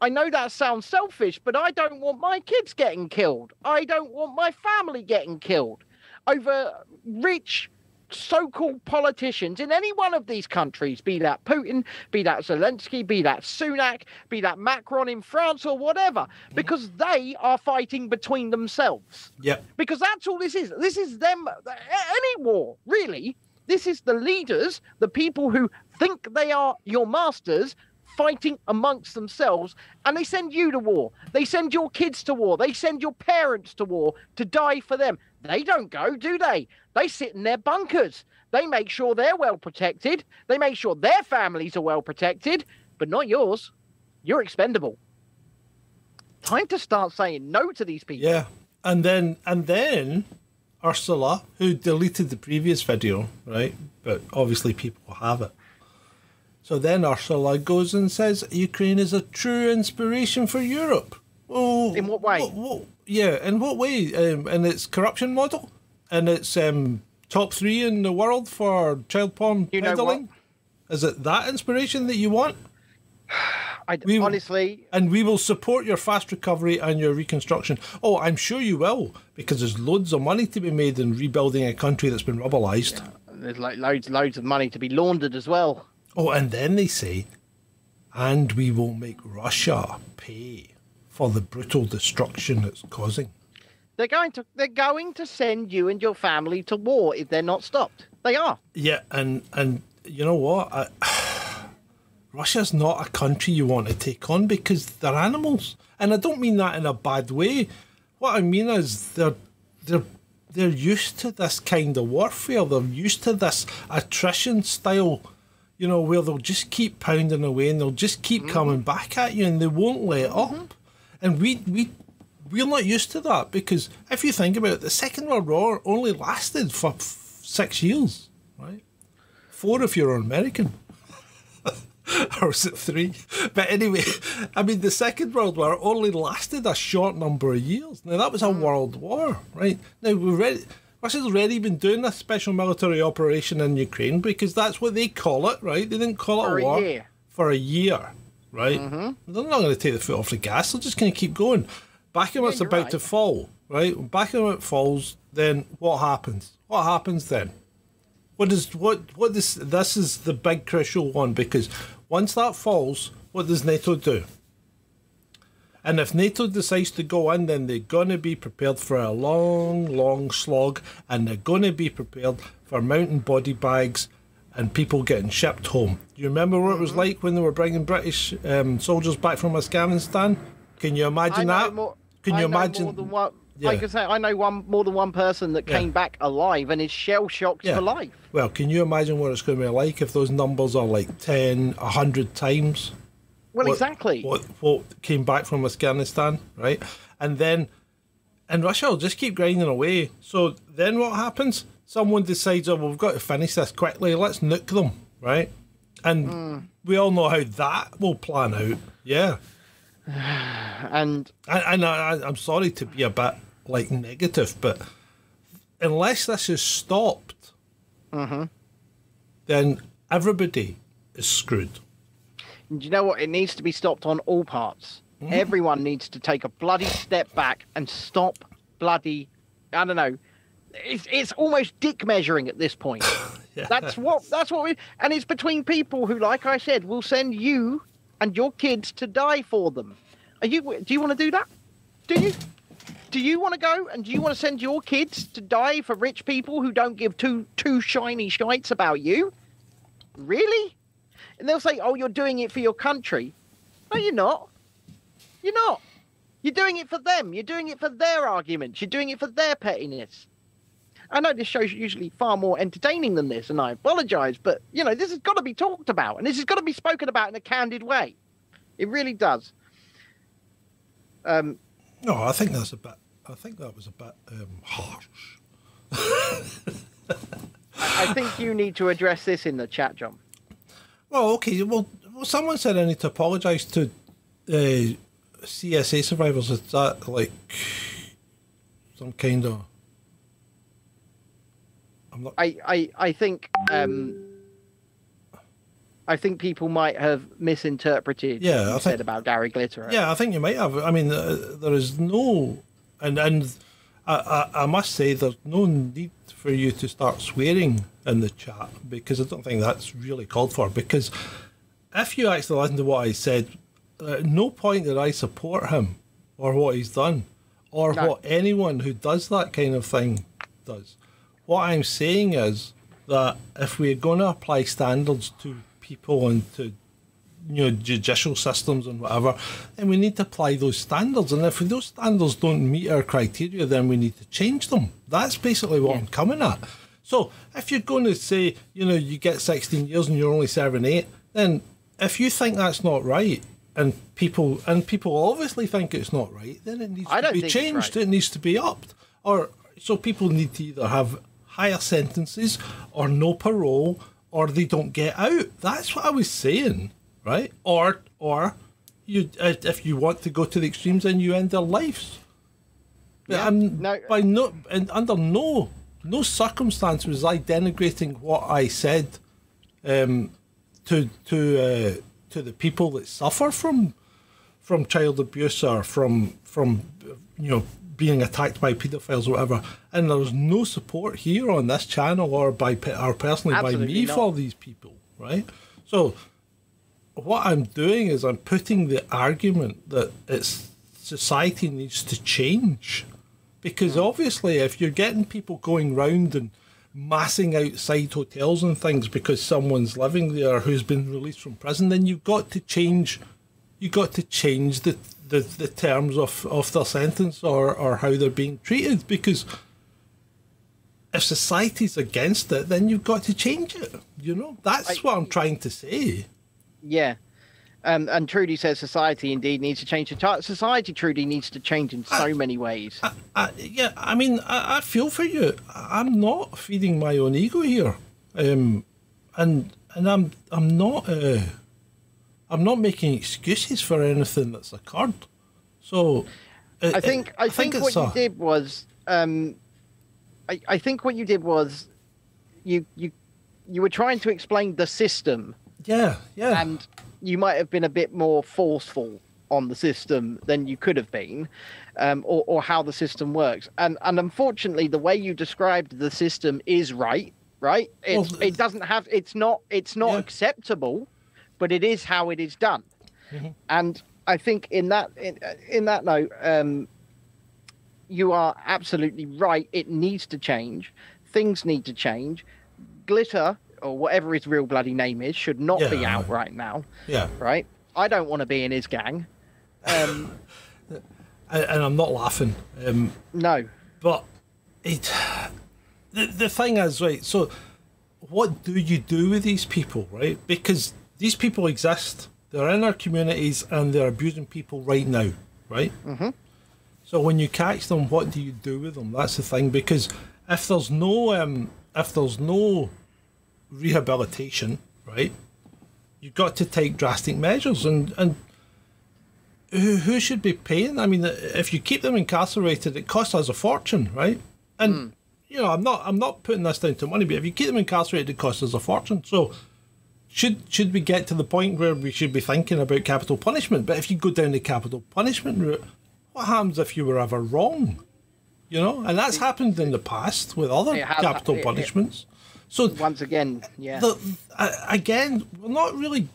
I know that sounds selfish, but I don't want my kids getting killed. I don't want my family getting killed over rich so-called politicians in any one of these countries, be that Putin, be that Zelensky, be that Sunak, be that Macron in France or whatever, mm-hmm. because they are fighting between themselves Yep. because that's all this is. This is them. Any war, really. This is the leaders, the people who think they are your masters, fighting amongst themselves, and they send you to war. They send your kids to war. They send your parents to war to die for them. They don't go, do they? They sit in their bunkers. They make sure they're well protected. They make sure their families are well protected, but not yours. You're expendable. Time to start saying no to these people. Yeah. And then and then Ursula, who deleted the previous video, right? But obviously people have it. So then Ursula goes and says Ukraine is a true inspiration for Europe. Oh, In what way? What, what- yeah, in what way? Um, in its corruption model, and its um, top three in the world for child porn You peddling. Is it that inspiration that you want? *sighs* I, We- honestly, And we will support your fast recovery and your reconstruction. Oh, I'm sure you will, because there's loads of money to be made in rebuilding a country that's been rubberized. there's like loads, loads of money to be laundered as well. Oh, and then they say, and we will make Russia pay for the brutal destruction it's causing. They're going to, they're going to send you and your family to war if they're not stopped. They are. Yeah, and and you know what? I, *sighs* Russia's not a country you want to take on because they're animals, and I don't mean that in a bad way. What I mean is they're they're they're used to this kind of warfare. They're used to this attrition style, you know, where they'll just keep pounding away and they'll just keep mm-hmm. coming back at you and they won't let mm-hmm. up. And we we we're not used to that because if you think about it, the Second World War only lasted for f- six years, right? Four if you're American. *laughs* or was it three? But anyway, *laughs* I mean, the Second World War only lasted a short number of years. Now, that was a hmm. world war, right? Now, we've already, Russia's already been doing a special military operation in Ukraine because that's what they call it, right? They didn't call it For a a war year. for a year. right? Mm-hmm. They're not going to take the foot off the gas. They're just going to keep going. Bakhmut's you're about right. to fall, right? When Bakhmut falls, then what happens? What happens then? What is what what this this is the big crucial one because once that falls, what does NATO do? And if NATO decides to go in, then they're going to be prepared for a long, long slog, and they're going to be prepared for mountain body bags and people getting shipped home. Do you remember what it was like when they were bringing British um, soldiers back from Afghanistan? Can you imagine that? more. Can you imagine? More than one, Yeah. Like I say, I know one more than one person that Yeah. came back alive and is shell shocked Yeah. for life. Well, can you imagine what it's going to be like if those numbers are like 10, 100 times? Well, what- exactly. What what came back from Afghanistan, right? And then, and Russia will just keep grinding away. So then what happens? Someone decides, oh, well, we've got to finish this quickly. Let's nuke them, right? And Hmm. we all know how that will plan out. Yeah. *sighs* And And, I, I'm sorry to be a bit like negative, but unless this is stopped, then everybody is screwed. do you know what? It needs to be stopped on all parts. Mm-hmm. Everyone needs to take a bloody step back and stop bloody. I don't know. It's it's almost dick measuring at this point. *laughs* Yeah. That's what that's what we and it's between people who, like I said, will send you and your kids to die for them. Are you? Do you want to do that? Do you? Do you want to go and do you want to send your kids to die for rich people who don't give two two shiny shites about you? Really? And they'll say, "Oh, you're doing it for your country." No, you're not. You're not. You're doing it for them. You're doing it for their arguments. You're doing it for their pettiness. I know this show's usually far more entertaining than this, and I apologise, but you know this has got to be talked about, and this has got to be spoken about in a candid way. It really does. Um, No, I think that's a bit. I think that was a bit um, harsh. I think you need to address this in the chat, John. Well, okay. Well, well someone said I need to apologise to uh, CSA survivors. Is that like some kind of? I'm not. I, I, I think um, I think people might have misinterpreted Yeah, I said about Gary Glitter. Yeah, I think you might have. I mean, uh, there is no, and and I, I, I must say there's no need for you to start swearing in the chat because I don't think that's really called for. Because if you actually listen to what I said, at no point did I support him or what he's done or No. what anyone who does that kind of thing does. What I'm saying is that if we're going to apply standards to people and to you know judicial systems and whatever, then we need to apply those standards. And if those standards don't meet our criteria, then we need to change them. That's basically what I'm coming at. So if you're going to say, you know, you get 16 years and you're only serving eight, then if you think that's not right, and people and people obviously think it's not right, then it needs I to be changed. right. It needs to be upped, or so people need to either have higher sentences or no parole, or they don't get out. That's what I was saying, right? Or or you uh, if you want to go to the extremes, then you end their lives. Yeah, I'm no- by no and under no no circumstance was I denigrating what I said um, to to uh, to the people that suffer from from child abuse or from from you know being attacked by paedophiles or whatever. And there's no support here on this channel or by or personally by me not. for these people, right? So what I'm doing is I'm putting the argument that it's society needs to change. Because hmm. obviously, if you're getting people going round and massing outside hotels and things because someone's living there who's been released from prison, then you've got to change. you've got to change the, the, the terms of, of their sentence or, or how they're being treated. Because if society's against it, then you've got to change it. You know, that's I- what I'm trying to say. Yeah. Um, and Trudy says society indeed needs to change. Society, Trudy, needs to change in so many ways. I, yeah, I mean, I, I feel for you. I- I'm not feeding my own ego here, um, and and I'm I'm not uh, I'm not making excuses for anything that's occurred. So, I think I, think, what it's you did was um, I, I think what you did was you you you were trying to explain the system Yeah, yeah, and you might have been a bit more forceful on the system than you could have been, um, or, or how the system works. And and unfortunately, the way you described the system is right. Right? It, Well, it doesn't have. It's not. It's not Yeah. acceptable, but it is how it is done. Mm-hmm. And I think in that in, in that note, um, you are absolutely right. It needs to change. Things need to change. Glitter or whatever his real bloody name is should not be out right now. Yeah. Right? I don't want to be in his gang. Um, *laughs* And, and I'm not laughing. Um, no. But it, the, the thing is, right, so what do you do with these people, right? Because these people exist, they're in our communities and they're abusing people right now, right? Mm-hmm. So when you catch them, what do you do with them? That's the thing. Because if there's no, um, if there's no rehabilitation, right, you've got to take drastic measures, and and who, who should be paying? I mean, if you keep them incarcerated, it costs us a fortune, right? And you know, I'm not I'm not putting this down to money, but if you keep them incarcerated, it costs us a fortune. So should should we get to the point where we should be thinking about capital punishment? But if you go down the capital punishment route, what happens if you were ever wrong? You know, and that's happened in the past with other has- capital it- it- punishments. So Once again, yeah. the, again, we're not really.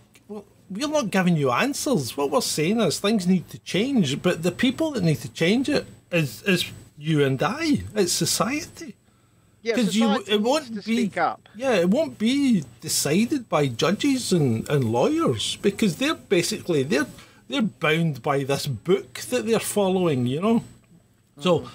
We're not giving you answers. What we're saying is things need to change, but the people that need to change it is is you and I. It's society. Yeah, Because you, it won't be. Yeah, it won't be decided by judges and, and lawyers because they're basically they're they're bound by this book that they're following. You know, so Mm.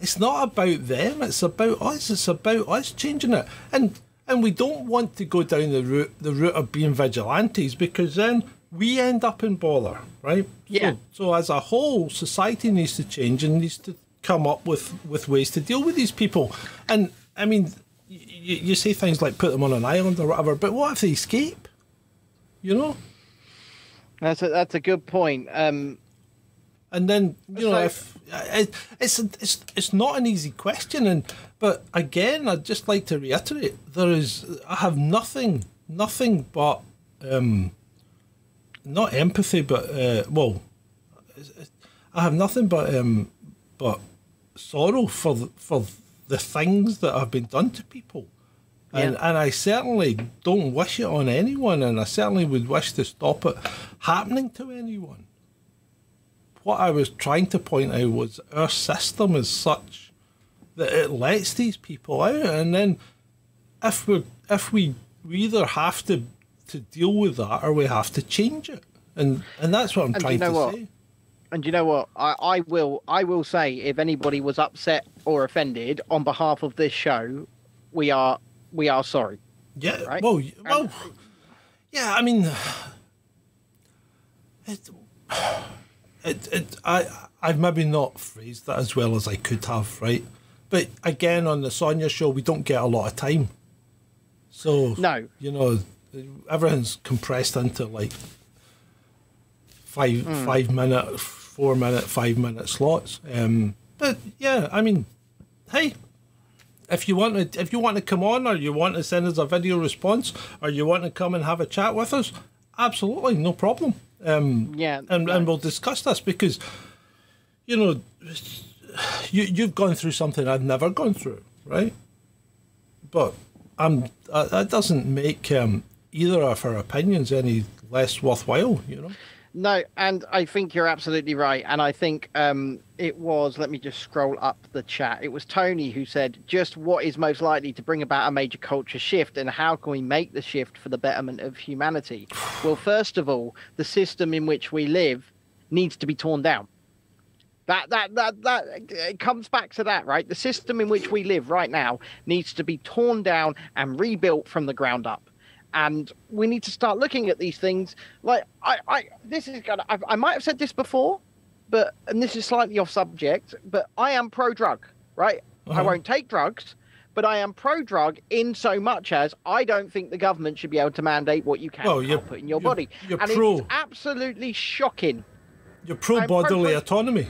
it's not about them. It's about us. It's about us changing it, and and we don't want to go down the route the route of being vigilantes because then we end up in bother, right? Yeah. So, so as a whole, society needs to change and needs to come up with, with ways to deal with these people. And I mean, you, you say things like put them on an island or whatever, but what if they escape? You know? That's a, that's a good point. Um, And then you know So- if it, it's it's it's not an easy question, and but again, I'd just like to reiterate there is I have nothing nothing but um, not empathy, but uh, well, I have nothing but um, but sorrow for the, for the things that have been done to people. And, Yeah. and I certainly don't wish it on anyone, and I certainly would wish to stop it happening to anyone what I was trying to point out was our system is such that it lets these people out, and then if we if we we either have to to deal with that or we have to change it, and and that's what I'm And you trying know to what? say. And you know what? I, I will I will say if anybody was upset or offended on behalf of this show, we are we are sorry. Yeah. Right? Well, well. Yeah. I mean, *sighs* *sighs* it, it, it. I, I've maybe not phrased that as well as I could have, right? But again, on the Sonia show, we don't get a lot of time, so No. you know, everything's compressed into like five Hmm. five minute, four minute, five minute slots. Um, but yeah, I mean, hey, if you want to if you want to come on or you want to send us a video response or you want to come and have a chat with us absolutely no problem. Um Yeah, and, and we'll discuss this because you know you you've gone through something i've never gone through right? But i'm uh, that doesn't make um either of our opinions any less worthwhile you know No, and I think you're absolutely right. And I think um, it was, let me just scroll up the chat. It was Tony who said, just what is most likely to bring about a major culture shift and how can we make the shift for the betterment of humanity? *sighs* well, first of all, the system in which we live needs to be torn down. That, that, that, that, it comes back to that, right? The system in which we live right now needs to be torn down and rebuilt from the ground up and we need to start looking at these things. Like i i this is gonna i, I might have said this before but and this is slightly off subject but i am pro drug right? I Uh-huh. won't take drugs but i am pro drug in so much as i don't think the government should be able to mandate what you can Well, you're- put in your you're- body. you're and pro. it's absolutely shocking. You're pro I'm bodily pro- autonomy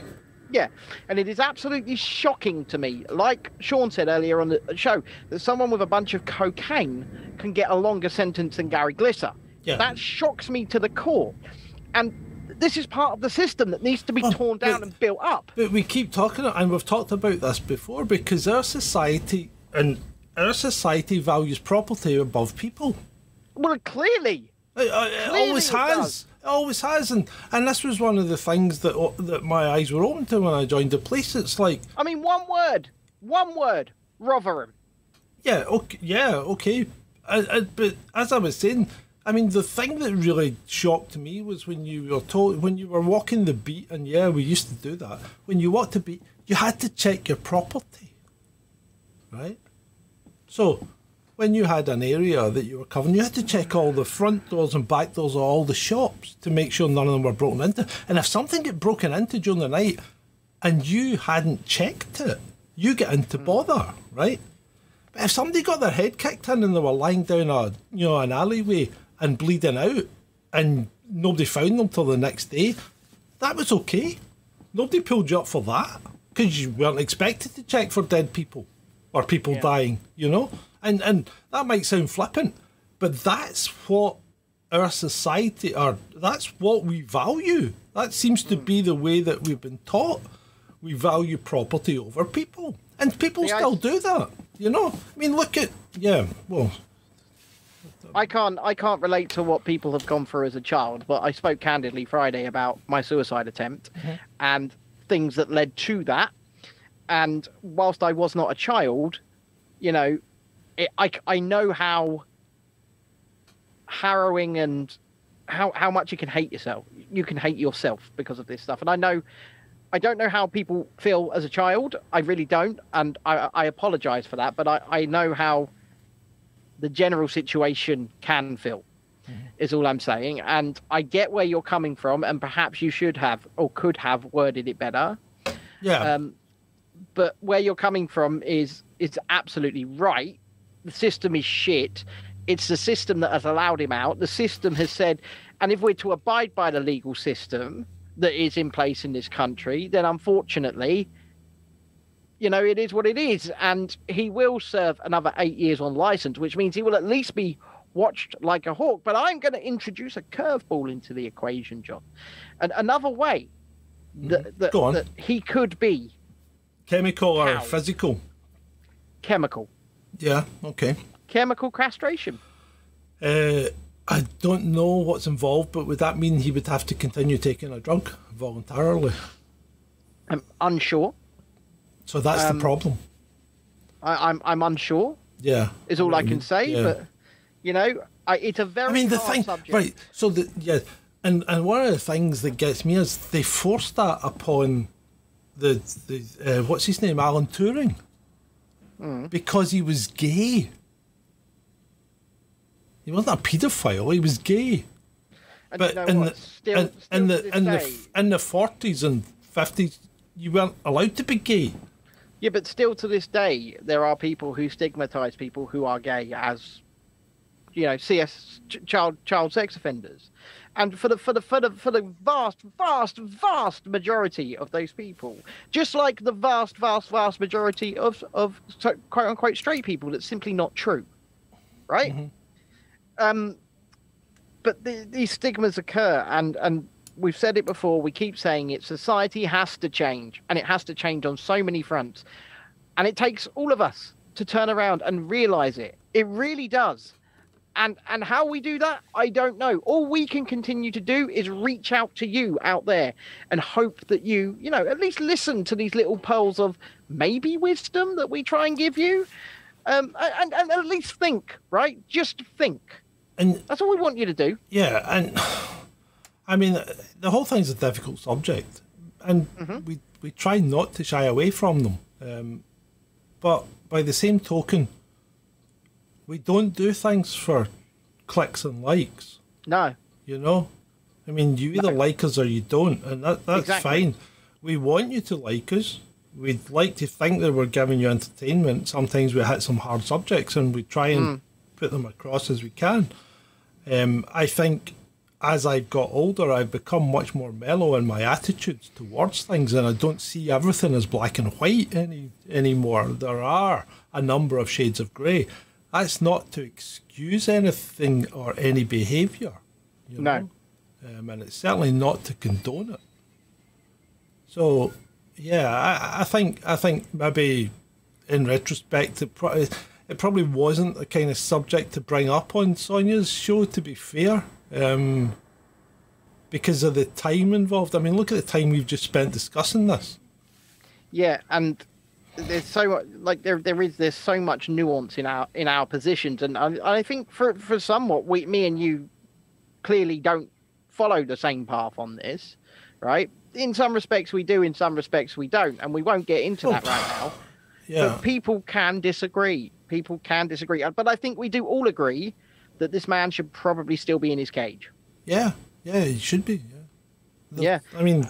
yeah, and it is absolutely shocking to me, like Sean said earlier on the show, that someone with a bunch of cocaine can get a longer sentence than Gary Glitter. Yeah. That shocks me to the core. And this is part of the system that needs to be Well, torn down but- and built up. But we keep talking, and we've talked about this before, because our society and our society values property above people. Well, clearly. It, uh, it Clearly always it has. does. Always has, and and this was one of the things that that my eyes were open to when I joined the police. It's like, I mean, one word. One word. Rotherham. yeah, okay, yeah, okay, uh, uh, but as I was saying, I mean, the thing that really shocked me was when you were told when you were walking the beat, and yeah, we used to do that. When you walked the beat, you had to check your property, right? So, when you had an area that you were covering, you had to check all the front doors and back doors of all the shops to make sure none of them were broken into. And if something get broken into during the night and you hadn't checked it, you get into hmm. bother, right? But if somebody got their head kicked in and they were lying down a you know an alleyway and bleeding out, and nobody found them till the next day, that was okay. Nobody pulled you up for that because you weren't expected to check for dead people or people Yeah. dying, you know. And and that might sound flippant, but that's what our society or that's what we value. That seems to be the way that we've been taught. We value property over people, and people See, I- still do that. You know, I mean, look at yeah. Well, I can't I can't relate to what people have gone through as a child, but I spoke candidly Friday about my suicide attempt mm-hmm. and things that led to that. And whilst I was not a child, you know, it, I I know how harrowing and how how much you can hate yourself. You can hate yourself because of this stuff. And I know I don't know how people feel as a child. I really don't, and I I apologize for that. But I I know how the general situation can feel is all i'm saying and i get where you're coming from and perhaps you should have or could have worded it better yeah, um, but where you're coming from is is absolutely right the system is shit it's the system that has allowed him out. The system has said and if we're to abide by the legal system that is in place in this country then unfortunately you know it is what it is. And he will serve another eight years on license which means he will at least be watched like a hawk. But i'm going to introduce a curveball into the equation john. And another way mm-hmm. that, that, on. that he could be chemical or physical. chemical Yeah, okay. chemical castration Uh, I don't know what's involved, but would that mean he would have to continue taking a drug voluntarily? i'm unsure So that's Um, the problem. I, i'm i'm unsure Yeah, is all i can say yeah. but you know I, it's a very I mean, the thing, subject. right? So the yeah, and and one of the things that gets me is they forced that upon the the uh, what's his name, Alan Turing, Hmm. because he was gay. He wasn't a paedophile. He was gay. and But you know in the still, in, still in the in the day, in the forties and fifties, you weren't allowed to be gay. yeah but still to this day there are people who stigmatize people who are gay as you know cs ch- child child sex offenders and for the for the for the for the vast vast vast majority of those people just like the vast vast vast majority of of so- quote unquote straight people that's simply not true right? Um but the, these stigmas occur and and we've said it before we keep saying it society has to change and it has to change on so many fronts. And it takes all of us to turn around and realize it. It really does and and how we do that i don't know. All we can continue to do is reach out to you out there and hope that you you know at least listen to these little pearls of maybe wisdom that we try and give you. Um and, and at least think right? Just think. And that's all we want you to do. Yeah, and *sighs* I mean, the whole thing's a difficult subject, and we we try not to shy away from them. Um, but by the same token, we don't do things for clicks and likes. no You know, I mean, you either like us or you don't, and that that's Exactly. fine. We want you to like us. We'd like to think that we're giving you entertainment. Sometimes we hit some hard subjects, and we try and put them across as we can. Um, I think as I've got older, I've become much more mellow in my attitudes towards things, and I don't see everything as black and white any anymore. There are a number of shades of grey, That's not to excuse anything or any behaviour. You No. know? Um, and it's certainly not to condone it. So, yeah, I, I think I think maybe in retrospect, it, pro- it probably wasn't the kind of subject to bring up on Sonia's show. To be fair, um, because of the time involved. I mean, look at the time we've just spent discussing this. Yeah, and there's so much like there there is there's so much nuance in our in our positions, and I, I think for for somewhat we me and you clearly don't follow the same path on this, right? In some respects we do, in some respects we don't, and we won't get into that right now. *laughs* Yeah, But people can disagree. People can disagree, Uh, but I think we do all agree that this man should probably still be in his cage. yeah, yeah. he should be. Yeah. The- Yeah. I mean,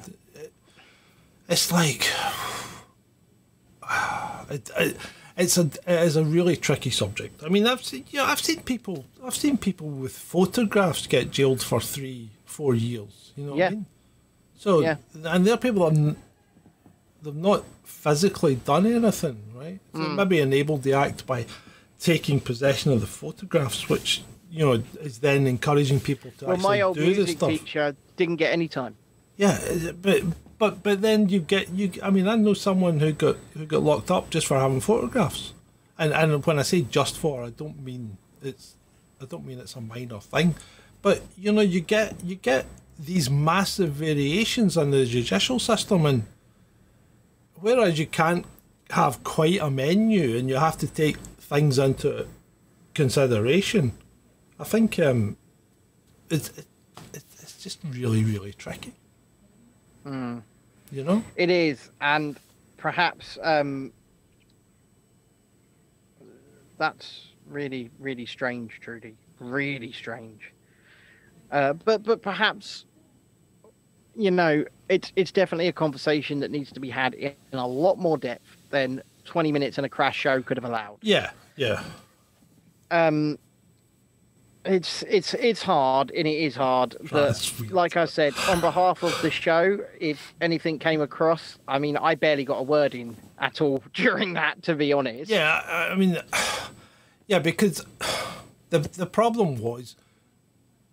it's like *sighs* it, it, it's a it is a really tricky subject. I mean, I've seen you know, I've seen people I've seen people with photographs get jailed for three four years. You know what Yeah. I mean? So Yeah. and there are people that n- they've not physically done anything, right? So Hmm. maybe enabled the act by taking possession of the photographs, which you know is then encouraging people to Well, actually my old do music stuff. teacher didn't get any time. Yeah, but but but then you get you. I mean, I know someone who got who got locked up just for having photographs, and and when I say just for, I don't mean it's I don't mean it's a minor thing, but you know you get you get these massive variations in the judicial system, and whereas you can't have quite a menu and you have to take things into consideration, I think um, it's it, it, it's just really really tricky. You know? It is, and perhaps um, that's really, really strange, Trudy. Really strange. Uh, but but perhaps you know it's it's definitely a conversation that needs to be had in a lot more depth than 20 minutes in a crash show could have allowed. Yeah, yeah. Um, it's it's it's hard and it is hard but like i said on behalf of the show if anything came across i mean i barely got a word in at all *laughs* during that to be honest Yeah, I mean, *sighs* yeah, because *sighs* the the problem was,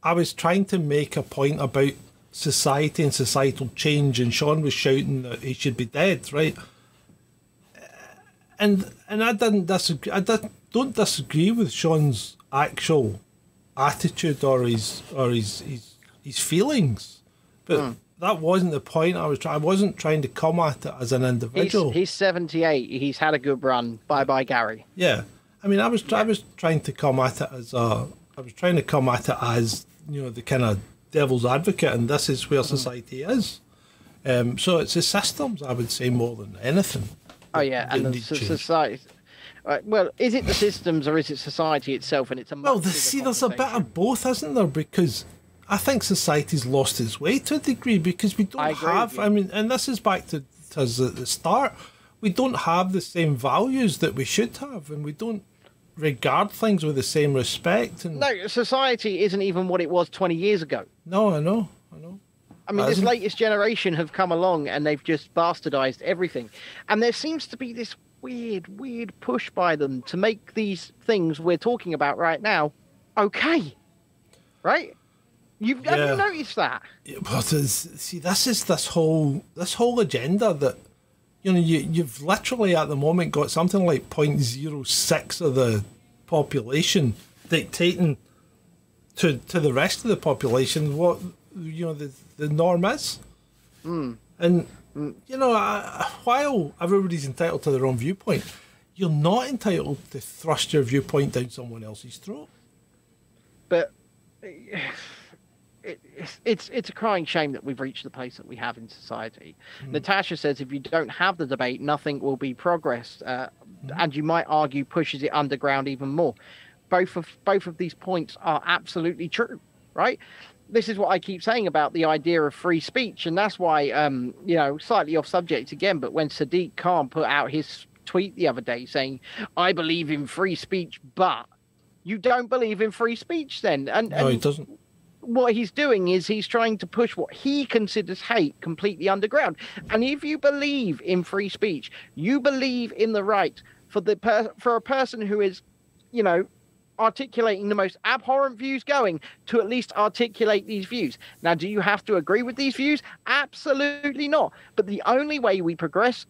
I was trying to make a point about society and societal change, and Sean was shouting that he should be dead, right? And and I didn't disagree. I did, don't disagree with Sean's actual attitude or his or his his, his feelings, but. That wasn't the point. I was. Try- I wasn't trying to come at it as an individual. he's 78 he's had a good run bye bye gary Yeah, I mean, I was I was trying to come at it as a I was trying to come at it as you know the kind of devil's advocate, and this is where society is. Um, so it's the systems, I would say, more than anything. oh yeah and the society Right, well, is it the systems or is it society itself? And it's a Well, the, see, there's a bit of both, isn't there? Because I think society's lost its way to a degree because we don't I have. I mean, and this is back to, to us at the start. We don't have the same values that we should have, and we don't regard things with the same respect. And No, society isn't even what it was 20 years ago. no, I know, I know. I mean, this latest generation have come along and they've just bastardized everything. And there seems to be this weird, weird push by them to make these things we're talking about right now okay. Right? You've have you noticed that? Yeah, But see, this is this whole this whole agenda that you know you you've literally at the moment got something like 0.06 of the population dictating to to the rest of the population what you know the the norm is, hmm. and you know I, while everybody's entitled to their own viewpoint, you're not entitled to thrust your viewpoint down someone else's throat. But it, it's, it's it's a crying shame that we've reached the place that we have in society. Natasha says if you don't have the debate, nothing will be progressed, uh, and you might argue pushes it underground even more. Both of both of these points are absolutely true, right? This is what I keep saying about the idea of free speech, and that's why, um, you know, slightly off subject again, but when Sadiq Khan put out his tweet the other day saying, "I believe in free speech, but," you don't believe in free speech then and, No, and it doesn't. what he's doing is he's trying to push what he considers hate completely underground and if you believe in free speech you believe in the right for the per- for a person who is you know articulating the most abhorrent views going to at least articulate these views. Now, do you have to agree with these views? Absolutely not. But the only way we progress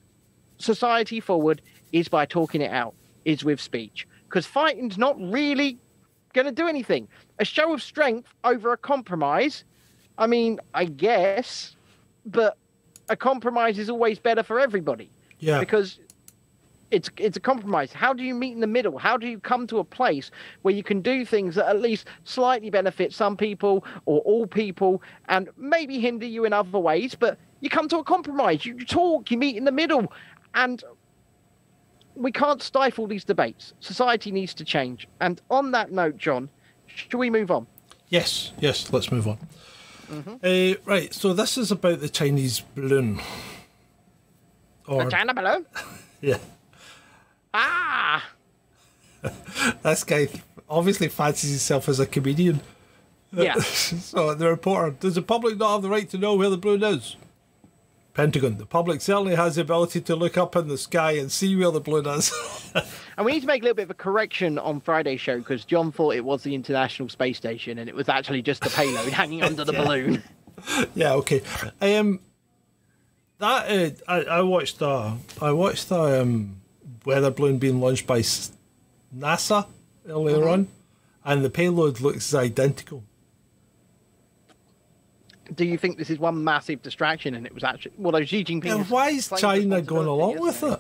society forward is by talking it out, is with speech. Because fighting's not really going to do anything. A show of strength over a compromise, I mean, I guess, but a compromise is always better for everybody Yeah. because it's it's a compromise. How do you meet in the middle? How do you come to a place where you can do things that at least slightly benefit some people or all people and maybe hinder you in other ways, but you come to a compromise. You talk, you meet in the middle, and we can't stifle these debates. Society needs to change. And on that note, John, should we move on? Yes, yes, let's move on. Uh, right, so this is about the Chinese balloon. Or, The China balloon? *laughs* yeah, Ah! *laughs* this guy obviously fancies himself as a comedian. Yeah. *laughs* so the reporter, does the public not have the right to know where the balloon is? Pentagon, the public certainly has the ability to look up in the sky and see where the balloon is. *laughs* And we need to make a little bit of a correction on Friday's show because John thought it was the International Space Station and it was actually just the payload hanging under the balloon. yeah, okay. Um, that uh, I, I watched uh, I watched the um, weather balloon being launched by NASA earlier mm-hmm. on, and the payload looks identical. Do you think this is one massive distraction and it was actually well, Xi Jinping? And why is China going along with it?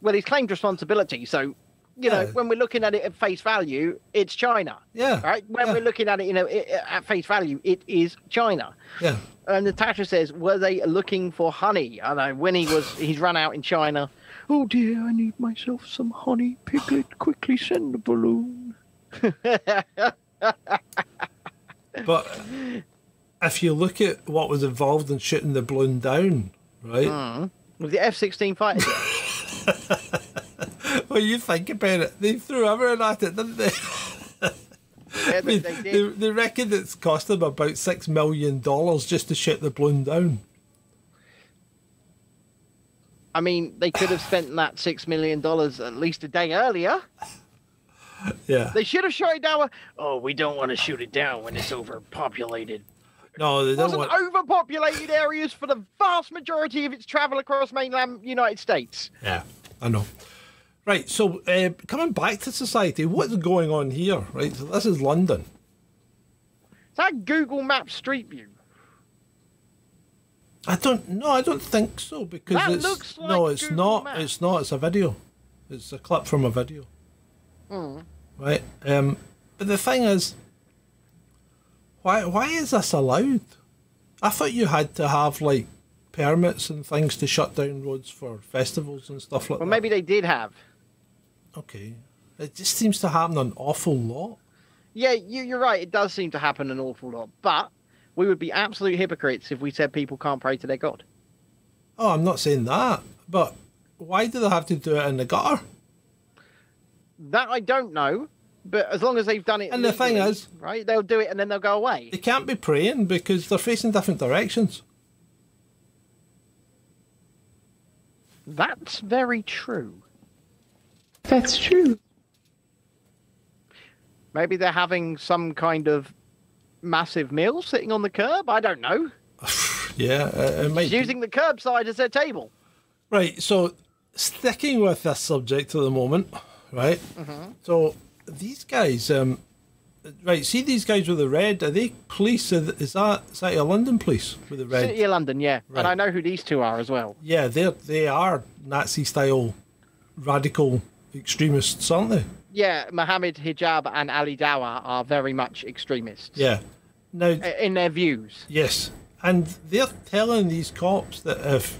Well, he's claimed responsibility, so you know Yeah. when we're looking at it at face value, it's China. Yeah, Right. When yeah. we're looking at it, you know, i- at face value, it is China. Yeah, And Natasha says, were they looking for honey? I know Winnie was. He's run out in China. Oh dear, I need myself some honey. Piglet, quickly send the balloon. but if you look at what was involved in shooting the balloon down, right? With the F-16 fighter jet. *laughs* *laughs* Well, you think about it, they threw everything at it, didn't they? *laughs* Yeah, I they, mean, they they, reckon it's cost them about six million dollars just to shoot the balloon down. I mean, they could have spent that six million dollars at least a day earlier. *laughs* Yeah. They should have shot it down. Oh, we don't want to shoot it down when it's overpopulated. No, they don't wasn't want. overpopulated areas for the vast majority of its travel across mainland United States. Yeah, I know. Right, so uh, coming back to society, what's going on here? Right, so this is London. Is that Google Maps Street View? I don't. No, I don't think so because That it's looks like no, it's Google not. Maps. It's not. It's a video. It's a clip from a video. Hmm. Right. Um. But the thing is, why why is this allowed? I thought you had to have like permits and things to shut down roads for festivals and stuff like Well, that. Well, maybe they did have. Okay. It just seems to happen an awful lot. Yeah, you, you're right. It does seem to happen an awful lot. But we would be absolute hypocrites if we said people can't pray to their God. Oh, I'm not saying that, but why do they have to do it in the gutter? That I don't know. But as long as they've done it, And the thing is- right, they'll do it and then they'll go away. They can't be praying because they're facing different directions. That's very true. That's true. Maybe they're having some kind of massive meal sitting on the curb. I don't know. *sighs* Yeah, it, it might. be. Using the curbside as their table. Right, so sticking with this subject at the moment, right? Mm-hmm. So these guys, um, right? See these guys with the red? Are they police? Is is that is that your London police with the red? City of London, yeah. Right. And I know who these two are as well. Yeah, they they are Nazi style radical extremists, aren't they? Yeah, Mohammed Hijab and Ali Dawah are very much extremists Yeah. Now, in their views. yes, and they're telling these cops that if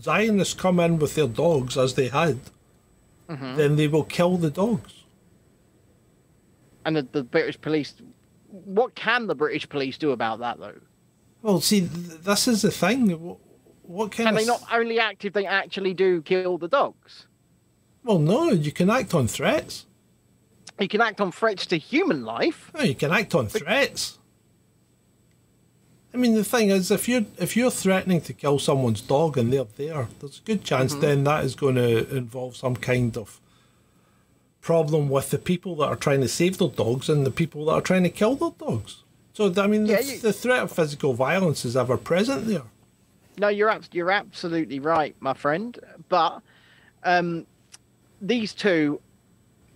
Zionists come in with their dogs as they had, mm-hmm. then they will kill the dogs. And the, the British police. What can the British police do about that, though? Well, see, th- this is the thing. Wh- What kind Can they not only act if they actually do kill the dogs? Well, no, you can act on threats. You can act on threats to human life. Oh, you can act on threats. I mean, the thing is, if you're if you're threatening to kill someone's dog and they're there, there's a good chance then that is going to involve some kind of problem with the people that are trying to save their dogs and the people that are trying to kill their dogs. So I mean, Yeah, the, you- the threat of physical violence is ever present there. No, you're abs- you're absolutely right, my friend. But um, these two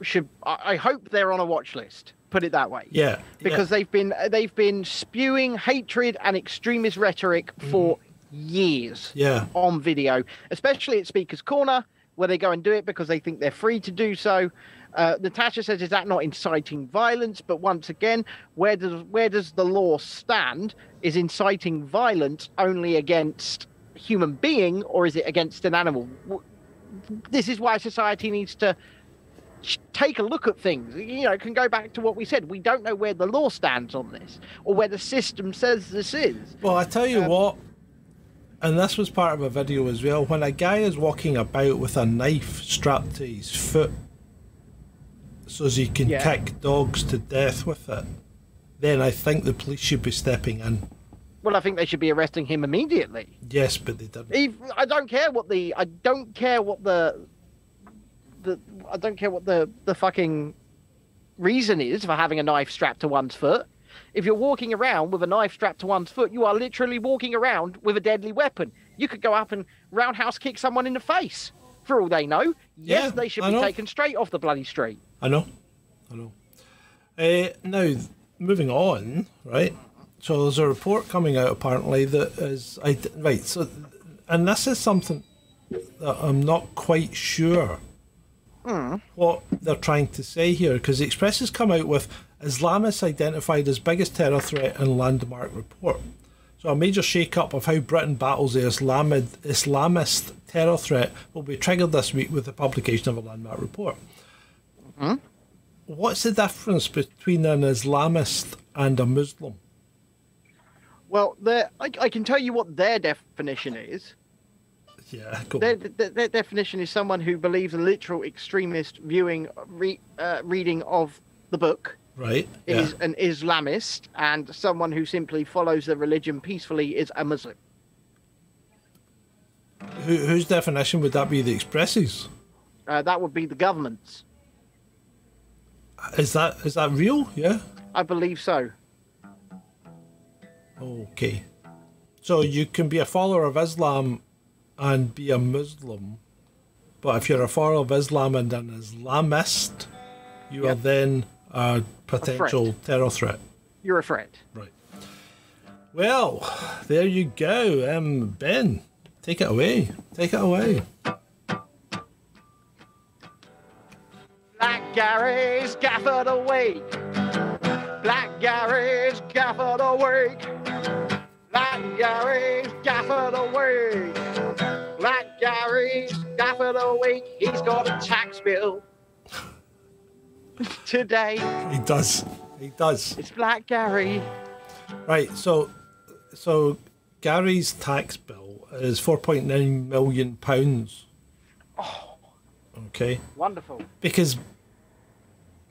should. I, hope they're on a watch list. Put it that way. Yeah, Because yeah. they've been they've been spewing hatred and extremist rhetoric for years yeah, on video, especially at Speaker's Corner, where they go and do it because they think they're free to do so. Uh, Natasha says, "Is that not inciting violence?" But once again, where does where does the law stand? Is inciting violence only against human being, or is it against an animal? This is why society needs to take a look at things. You know, can go back to what we said. We don't know where the law stands on this, or where the system says this is. Well, I tell you Um, what, and this was part of a video as well. When a guy is walking about with a knife strapped to his foot, so as he can Yeah. kick dogs to death with it, then I think the police should be stepping in. Well, I think they should be arresting him immediately. Yes, but they didn't. If, I don't care what the I don't care what the the I don't care what the the fucking reason is for having a knife strapped to one's foot. If you're walking around with a knife strapped to one's foot, you are literally walking around with a deadly weapon. You could go up and roundhouse kick someone in the face. For all they know, yes, Yeah, they should I be know. taken straight off the bloody street. I know, I know. Uh, now, moving on, right? So there's a report coming out apparently that is I right. So, and this is something that I'm not quite sure Mm. what they're trying to say here because the Express has come out with Islamists identified as biggest terror threat in landmark report. So a major shake-up of how Britain battles the Islamid, Islamist terror threat will be triggered this week with the publication of a landmark report. Mm-hmm. What's the difference between an Islamist and a Muslim? Well, I, I can tell you what their definition is. Yeah, *laughs* go Their, their, their definition is someone who believes a literal extremist viewing, re, uh, reading of the book right. Yeah. is an Islamist, and someone who simply follows the religion peacefully is a Muslim. Who, whose definition would that be? The Expresses? Uh, that would be the government's. Is that is that real? Yeah. I believe so. Okay. So you can be a follower of Islam and be a Muslim, but if you're a follower of Islam and an Islamist, you are then a potential terror threat. You're a threat. Right. Well, there you go. Um, Ben, take it away. Take it away. Black Gary's Gafford awake. Black Gary's Gafford awake. Black Gary's Gafford awake. Black Gary's Gafford awake. He's got a tax bill. Today, He does. He does. it's Black Gary. Right. So, so Gary's tax bill is four point nine million pounds. Oh. Okay. Wonderful. because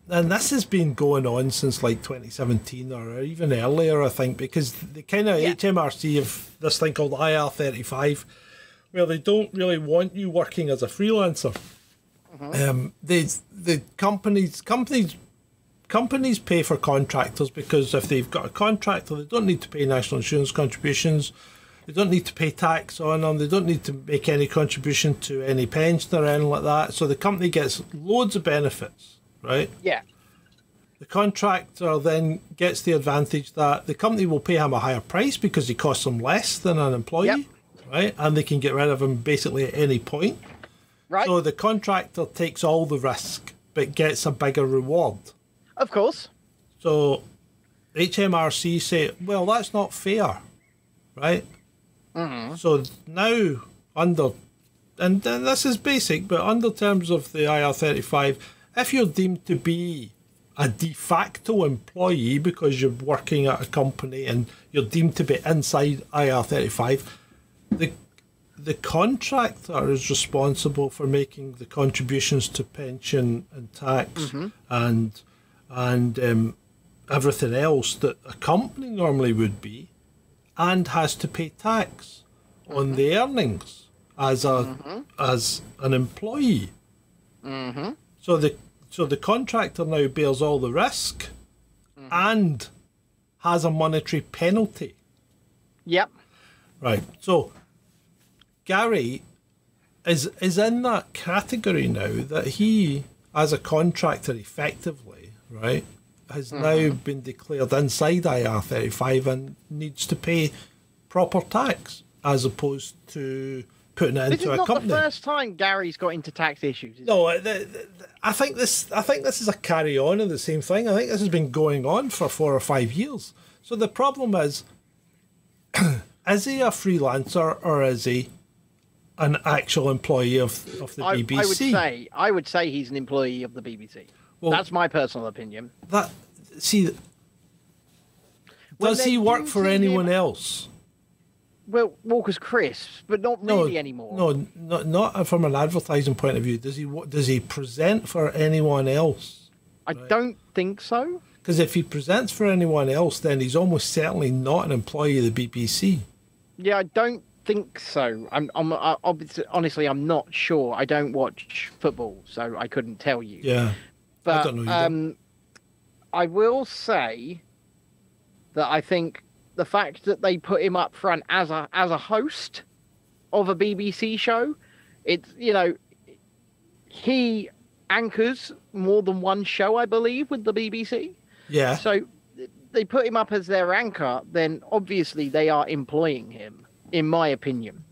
and this has been going on since like 2017 or even earlier, I think, because the kind of Yeah. HMRC have this thing called IR35, where they don't really want you working as a freelancer. Um, they, the companies, companies, companies pay for contractors because if they've got a contractor, they don't need to pay national insurance contributions. They don't need to pay tax on them. They don't need to make any contribution to any pension or anything like that. So the company gets loads of benefits, right? Yeah. The contractor then gets the advantage that the company will pay him a higher price because he costs them less than an employee, Yep. Right? And they can get rid of him basically at any point. Right. So the contractor takes all the risk but gets a bigger reward. of course. So HMRC say, well, that's not fair, right? Mhm. So now, under, and, and this is basic, but under terms of the IR35, if you're deemed to be a de facto employee because you're working at a company and you're deemed to be inside IR35, the the contractor is responsible for making the contributions to pension and tax and and um, everything else that a company normally would be, and has to pay tax on the earnings as a as an employee. So the so the contractor now bears all the risk Mm-hmm. and has a monetary penalty. Yep. Right. So Gary is is in that category now that he, as a contractor, effectively, right, has now Mm-hmm. been declared inside IR thirty five and needs to pay proper tax as opposed to putting it This is into a not company. the first time Gary's got into tax issues. is? No, the, the, I think this. I think this is a carry on of the same thing. I think this has been going on for four or five years. So the problem is, *coughs* is he a freelancer or is he an actual employee of, of the I, BBC? I would say I would say he's an employee of the BBC. Well- That's my personal opinion. that. See, When does he work for anyone him- else? Well, Walker's crisps, but not No, really anymore. No, not not from an advertising point of view. Does he? Does he present for anyone else? I don't think so. Because if he presents for anyone else, then he's almost certainly not an employee of the BBC. Yeah, I don't think so. I'm, I'm I, honestly, I'm not sure. I don't watch football, so I couldn't tell you. Yeah. but don't know either. um, I will say that I think the fact that they put him up front as a as a host of a BBC show, it's you know, he anchors more than one show, I believe, with the BBC. Yeah. So they put him up as their anchor, then obviously they are employing him, in my opinion.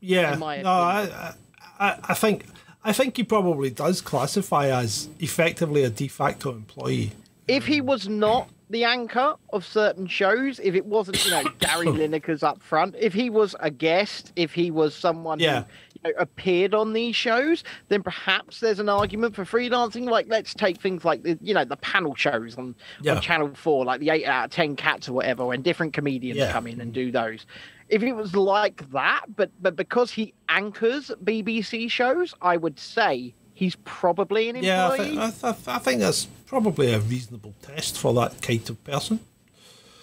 Yeah, in my no, I, I, I think I think he probably does classify as effectively a de facto employee. If he was not the anchor of certain shows, if it wasn't, you know, *laughs* Gary Lineker's up front, if he was a guest, if he was someone Yeah. who you know, appeared on these shows, then perhaps there's an argument for freelancing. Like, let's take things like the, you know, the panel shows on, Yeah. on Channel Four, like the eight out of ten cats or whatever, when different comedians Yeah. come in and do those. If it was like that, but but because he anchors BBC shows, I would say he's probably an employee. Yeah, I, think, I, th- I think that's probably a reasonable test for that kind of person.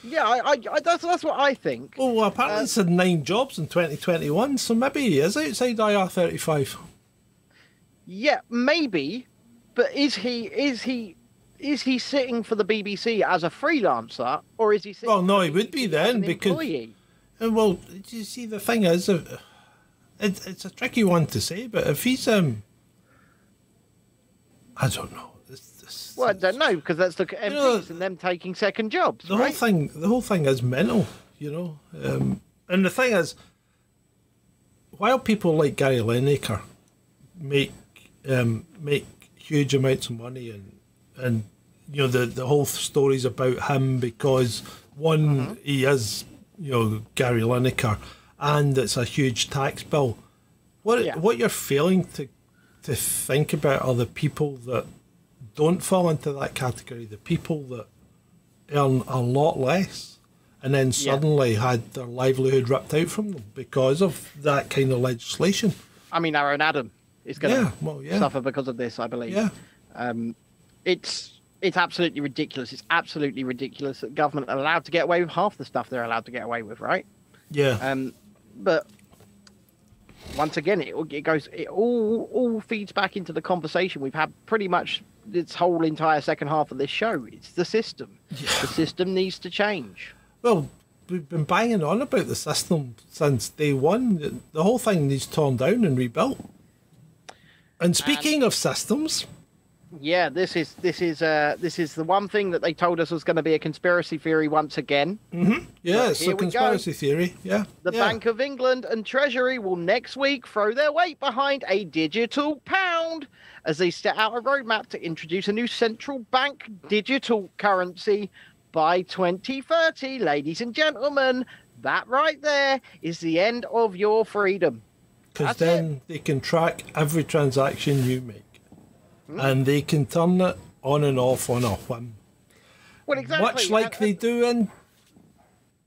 Yeah, I, I, that's that's what I think. Oh, well, apparently uh, it's had nine jobs in 2021, so maybe he is outside IR35. Yeah, maybe, but is he is he is he sitting for the BBC as a freelancer or is he? Sitting Well, no, he would be then, because- employee? Uh, Well, you see, the thing is, uh, it, it's a tricky one to say, but if he's, um, I don't know. It's, it's, Well, I don't know because that's the look at MPs know, and them taking second jobs, the whole thing the whole thing is mental you know um, and the thing is while people like Gary Lineker make um, make huge amounts of money and and you know the the whole stories about him because one he is you know Gary Lineker and it's a huge tax bill what Yeah. what you're failing to to think about are the people that don't fall into that category the people that earn a lot less and then suddenly had their livelihood ripped out from them because of that kind of legislation. I mean, Aaron Adam is going to Yeah, well, yeah. suffer because of this, I believe. Yeah. Um, it's it's absolutely ridiculous. It's absolutely ridiculous that government are allowed to get away with half the stuff they're allowed to get away with, right? Yeah. Um, but once again, it, it goes. It all all feeds back into the conversation we've had pretty much this whole entire second half of this show. It's the system. The system needs to change. well, we've been banging on about the system since day one. The- The whole thing needs torn down and rebuilt. And speaking of systems, Yeah, this is this is uh this is the one thing that they told us was going to be a conspiracy theory once again. yeah, it's here a conspiracy theory. Yeah. The yeah. Bank of England and Treasury will next week throw their weight behind a digital pound as they set out a roadmap to introduce a new central bank digital currency by 2030. Ladies and gentlemen, that right there is the end of your freedom. Because then they can track every transaction you make. Hmm? And they can turn it on and off on a whim. Well, exactly. Much like and- they do in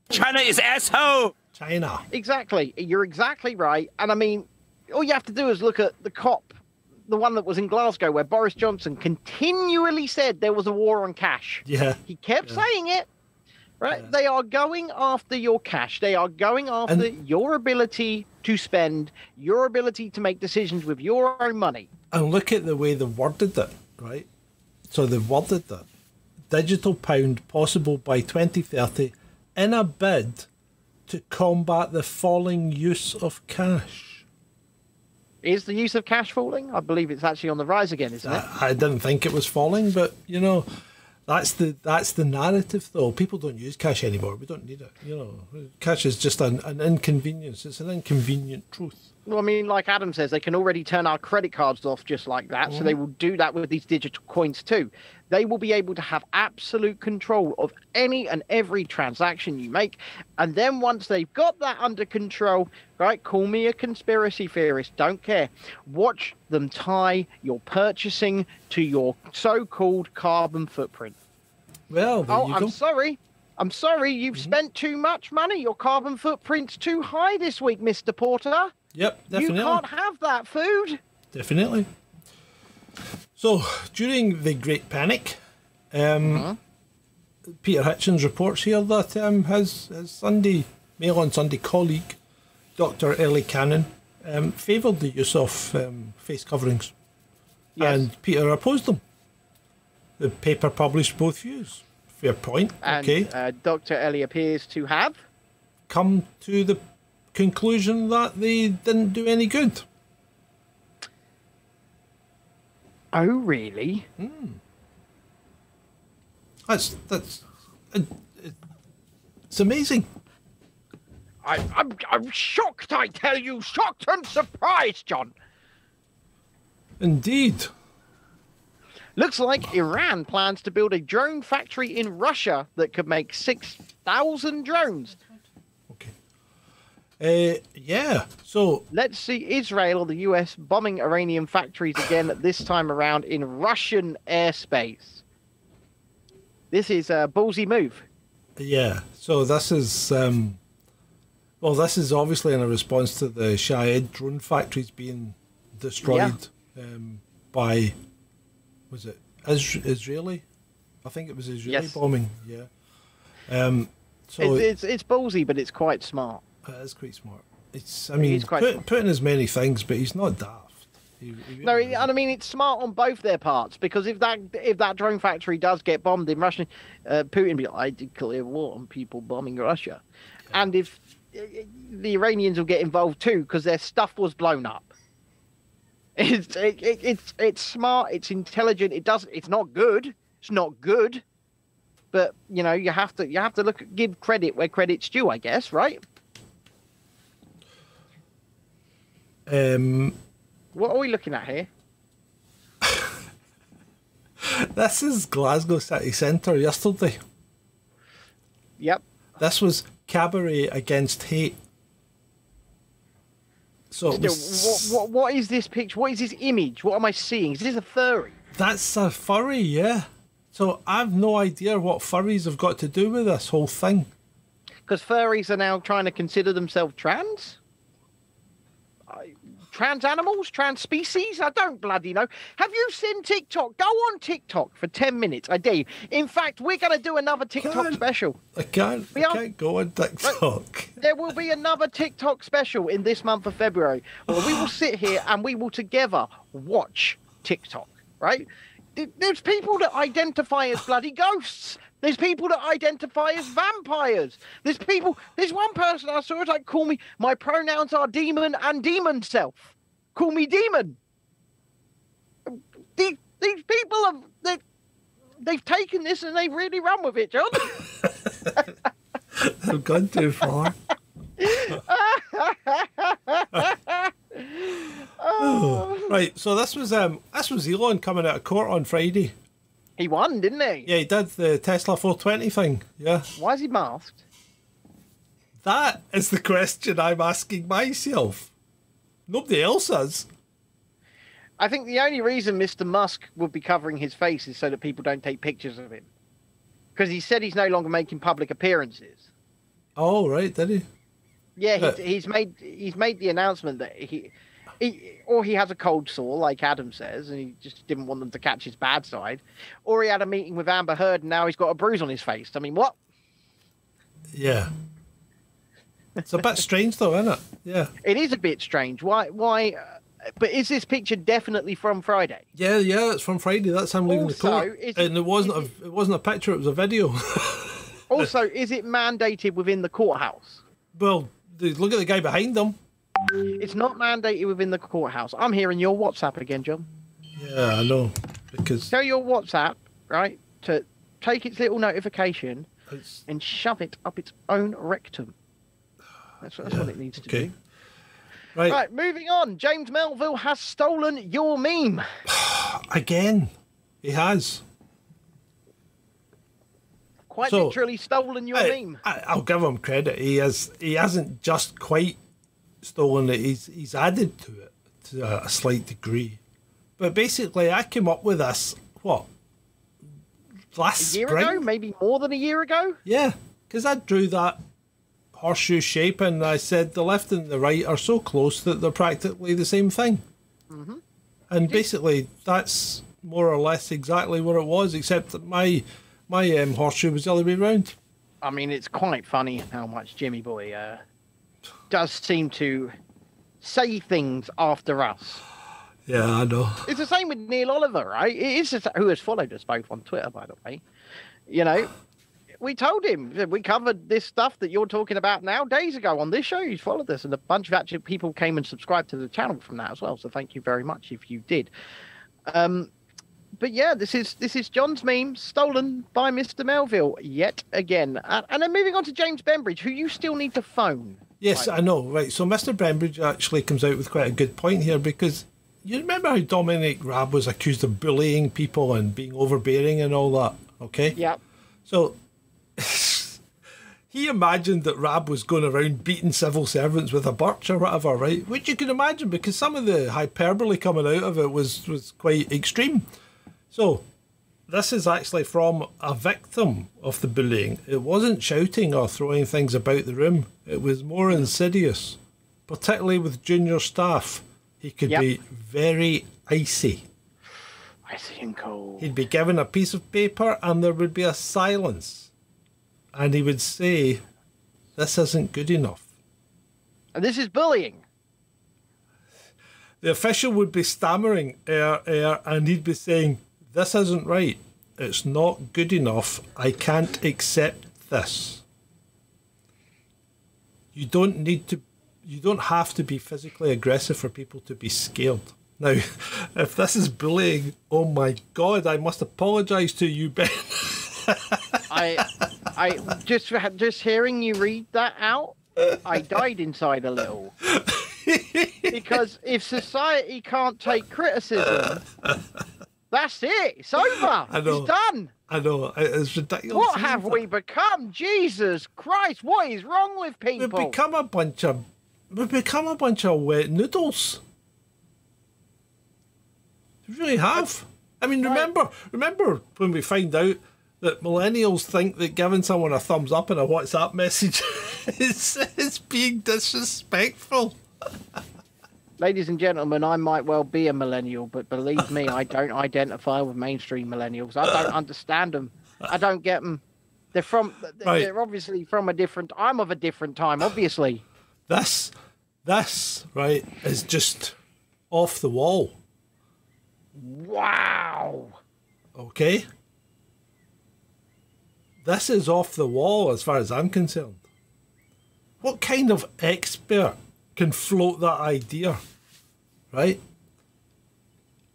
China is asshole. China. Exactly. You're exactly right. And I mean, all you have to do is look at the COP, the one that was in Glasgow, where Boris Johnson continually said there was a war on cash. Yeah. He kept saying it. Right? They are going after your cash. They are going after And- your ability to spend, your ability to make decisions with your own money. And look at the way they worded it, right? So they've worded that digital pound possible by 2030 in a bid to combat the falling use of cash. Is the use of cash falling? I believe it's actually on the rise again, isn't it? I, I didn't think it was falling, but you know, that's the that's the narrative though. People don't use cash anymore. We don't need it. You know, cash is just an, an inconvenience. It's an inconvenient truth. Well, I mean, like Adam says, they can already turn our credit cards off just like that. So they will do that with these digital coins too. They will be able to have absolute control of any and every transaction you make. And then once they've got that under control, right, call me a conspiracy theorist, don't care. Watch them tie your purchasing to your so called carbon footprint. Well, Oh, I'm sorry. I'm sorry, you've spent too much money. Your carbon footprint's too high this week, Mr. Porter. Yep, definitely. You can't have that food. Definitely. So, during the Great Panic, um, Peter Hitchens reports here that um, his, his Sunday, Mail on Sunday colleague, Dr. Ellie Cannon, um, favoured the use of um, face coverings. Yes. And Peter opposed them. The paper published both views. Fair point. And okay. uh, Dr. Ellie appears to have. Come to the conclusion that they didn't do any good. Oh, really? Hmm. That's that's it, it- it's amazing. I, I'm, I'm shocked, I tell you. Shocked and surprised, John. Indeed. Looks like Iran plans to build a drone factory in Russia that could make 6,000 drones. Uh, yeah. So Let's see Israel or the US bombing Iranian factories again, *sighs* this time around in Russian airspace. This is a ballsy move. yeah. So this is um, well, this is obviously in a response to the Shahed drone factories being destroyed um, by was it Is- Israeli? I think it was Israeli Yes. bombing. Yeah. Um, so It's, it's, it's ballsy, but it's quite smart. It is quite smart. It's I mean quite put, putting as many things, but he's not daft. He, he No, and I mean it's smart on both their parts because if that if that drone factory does get bombed in Russia, uh, Putin be like, I declare war on people bombing Russia, and if uh, the Iranians will get involved too because their stuff was blown up. *laughs* It's it, it, it's it's smart, it's intelligent. It does it's not good. It's not good, but you know you have to you have to look give credit where credit's due, I guess, right? Um, What are we looking at here? *laughs* this is Glasgow City Centre yesterday. Yep. This was Cabaret Against Hate. So Still, was, what, what what is this picture? What is this image? What am I seeing? Is this a furry? that's a furry, yeah. So I've no idea what furries have got to do with this whole thing. Because furries are now trying to consider themselves trans? Trans animals? Trans species? I don't bloody know. Have you seen TikTok? Go on TikTok for 10 minutes. I dare you. In fact, we're going to do another TikTok special. I can't, We I can't go on TikTok. There will be another TikTok special in this month of February where we will *sighs* sit here and we will together watch TikTok, right? Th- There's people that identify as bloody ghosts. There's people that identify as vampires. There's people, there's one person I saw, it's like, call me, my pronouns are demon and demon self. Call me demon. These, these people have, they, they've taken this and they've really run with it, John. *laughs* I've gone too far. *laughs* *sighs* right, so this was um this was Elon coming out of court on Friday. he won, didn't he? Yeah, he did the Tesla 420 thing. Yeah. Why is he masked? That is the question I'm asking myself. Nobody else is. I think the only reason Mr. Musk would be covering his face is so that people don't take pictures of him. Because he said he's no longer making public appearances. Oh, right, did he? Yeah, he's, he's made he's made the announcement that he, he or he has a cold sore, like Adam says, and he just didn't want them to catch his bad side, or he had a meeting with Amber Heard and now he's got a bruise on his face. I mean, what? Yeah. It's a bit *laughs* strange, though, isn't it? Yeah. It is a bit strange. Why? Why? Uh, but is this picture definitely from Friday? Yeah, yeah, it's from Friday. That's him leaving Also, the court, is and it- it wasn't a it wasn't a picture; it was a video. *laughs* Also, is it mandated within the courthouse? well, look at the guy behind them. It's not mandated within the courthouse. I'm hearing your WhatsApp again, John. Yeah, I know because Tell your WhatsApp, right, to take its little notification it's, and shove it up its own rectum. That's, that's what it needs to okay. do. right, Right, moving on. James Melville has stolen your meme. *sighs* again. He has. Quite So- literally stolen your I, meme. I, I'll give him credit. He has. He hasn't just quite stolen it. He's he's added to it to a, a slight degree. But basically, I came up with this. What? Last A year spring. ago, maybe more than a year ago. Yeah, because I drew that horseshoe shape and I said the left and the right are so close that they're practically the same thing. Mm-hmm. And basically, that's more or less exactly what it was, except that my my um, horseshoe was the other way round. I mean, it's quite funny how much Jimmy Boy uh, does seem to say things after us. Yeah, I know. It's the same with Neil Oliver, right? It is the who has followed us both on Twitter, by the way. You know, we told him that we covered this stuff that you're talking about now days ago on this show. He's followed us, and a bunch of actually people came and subscribed to the channel from that as well. So thank you very much if you did. Um, but yeah, this is this is John's meme stolen by Mr. Melville yet again. Uh, and then moving on to James Bembridge, who you still need to phone. Yes, I know. Right. So Mr. Brembridge actually comes out with quite a good point here because you remember how Dominic Raab was accused of bullying people and being overbearing and all that. Okay. Yeah. So *laughs* he imagined that Raab was going around beating civil servants with a birch or whatever, right? Which you can imagine because some of the hyperbole coming out of it was was quite extreme. So this is actually from a victim of the bullying. It wasn't shouting or throwing things about the room. It was more insidious, particularly with junior staff. He could Yep. be very icy. Icy and cold. He'd be given a piece of paper and there would be a silence. And he would say, This isn't good enough. And this is bullying. The official would be stammering, air, air, and he'd be saying, This isn't right. It's not good enough. I can't accept this. You don't need to, you don't have to be physically aggressive for people to be scared. Now, *laughs* if this is bullying, oh my God, I must apologise to you, Ben. *laughs* I, I just just hearing you read that out, I died inside a little. *laughs* because if society can't take criticism, that's it. It's *laughs* over. know. It's done. I know it's ridiculous. What have we become? Jesus Christ! What is wrong with people? We've become a bunch of we've become a bunch of wet noodles. We really have. I mean, remember remember when we find out that millennials think that giving someone a thumbs up in a WhatsApp message *laughs* is, is being disrespectful. *laughs* Ladies and gentlemen, I might well be a millennial, but believe me, I don't identify with mainstream millennials. I don't understand them. I don't get them. They're from. Right. They're obviously from a different. I'm of a different time, obviously. This this right is just off the wall. Wow. Okay? This is off the wall as far as I'm concerned. What kind of expert can float that idea? Right?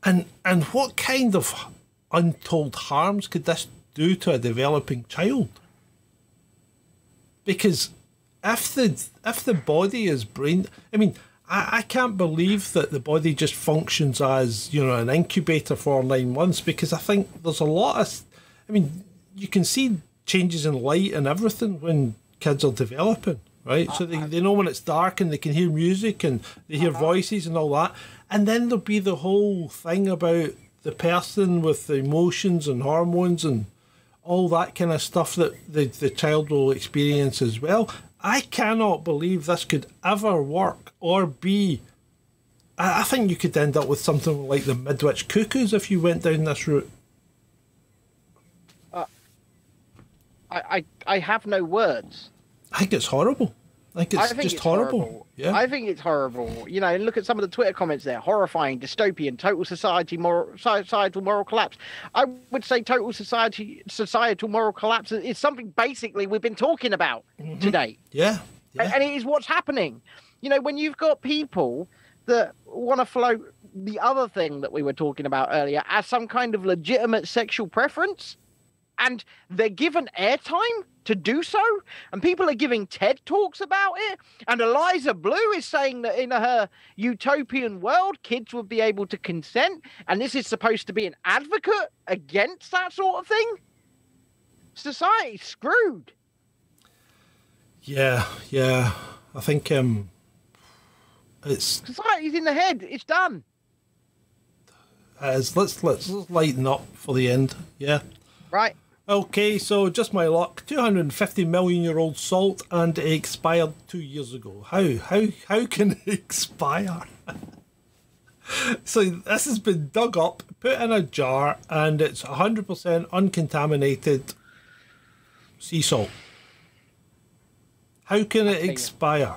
And and what kind of untold harms could this do to a developing child? Because if the if the body is brain I mean I, I can't believe that the body just functions as you know an incubator for nine months because I think there's a lot of I mean you can see changes in light and everything when kids are developing right so they, they know when it's dark and they can hear music and they hear voices and all that and then there'll be the whole thing about the person with the emotions and hormones and all that kind of stuff that the, the child will experience as well. I cannot believe this could ever work or be. I, I think you could end up with something like the Midwich Cuckoos if you went down this route. Uh, I, I, I have no words. I think it's horrible. I think it's I think just it's horrible. horrible. Yeah. I think it's horrible. You know, and look at some of the Twitter comments there. Horrifying, dystopian, total society moral societal moral collapse. I would say total society societal moral collapse is something basically we've been talking about mm-hmm. today. yeah. Yeah. and it is what's happening. You know, when you've got people that want to float the other thing that we were talking about earlier as some kind of legitimate sexual preference, and they're given airtime to do so, and people are giving TED talks about it, and Eliza Bleu is saying that in her utopian world, kids would be able to consent, and this is supposed to be an advocate against that sort of thing. Society's screwed. Yeah, yeah. I think um, it's Society's in the head. It's done. as let's let's lighten up for the end. Yeah. Right. Okay, so just my luck. 250 million year old salt, and it expired two years ago. How how how can it *laughs* expire? *laughs* so this has been dug up, put in a jar, and it's 100% uncontaminated sea salt. How can it expire?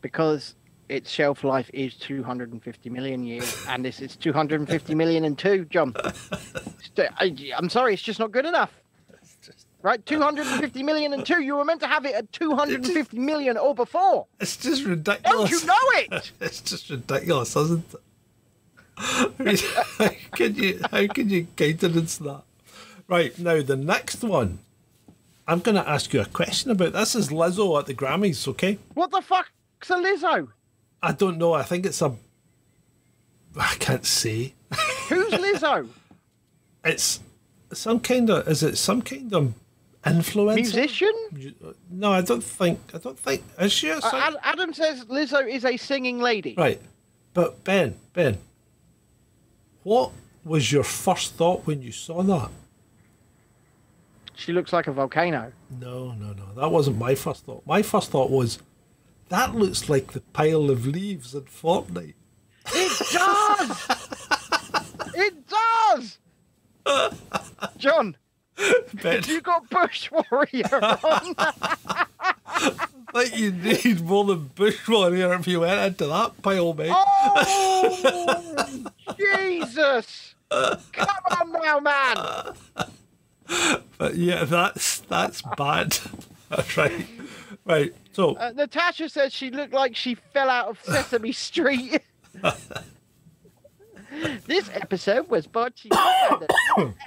because its shelf life is 250 million years, and this is 250 million and two, John. *laughs* Uh, I'm sorry, it's just not good enough. Right, 250 million and two. You were meant to have it at 250 million or before. It's just ridiculous. Don't you know it? *laughs* It's just ridiculous, isn't it? I mean, how can you how can you countenance that? Right now, the next one, I'm going to ask you a question about. This is Lizzo at the Grammys, okay? What the fuck's a Lizzo? I don't know. I think it's a. I can't say. Who's Lizzo? *laughs* It's some kind of. Is it some kind of influencer? Musician? No, I don't think. I don't think. Is she? A Uh, Adam says Lizzo is a singing lady. Right. But Ben, Ben, what was your first thought when you saw that? She looks like a volcano. No, no, no. That wasn't my first thought. My first thought was, that looks like the pile of leaves in Fortnite. It does. *laughs* it does. John, *laughs* You got Bush Warrior on. *laughs* like you need more than Bush Warrior if you went into that pile, mate. Oh, Jesus! Come on now, man. But yeah, that's that's bad. *laughs* That's right. Right. So Uh, Natasha says she looked like she fell out of Sesame Street. this episode was brought to you by the *coughs*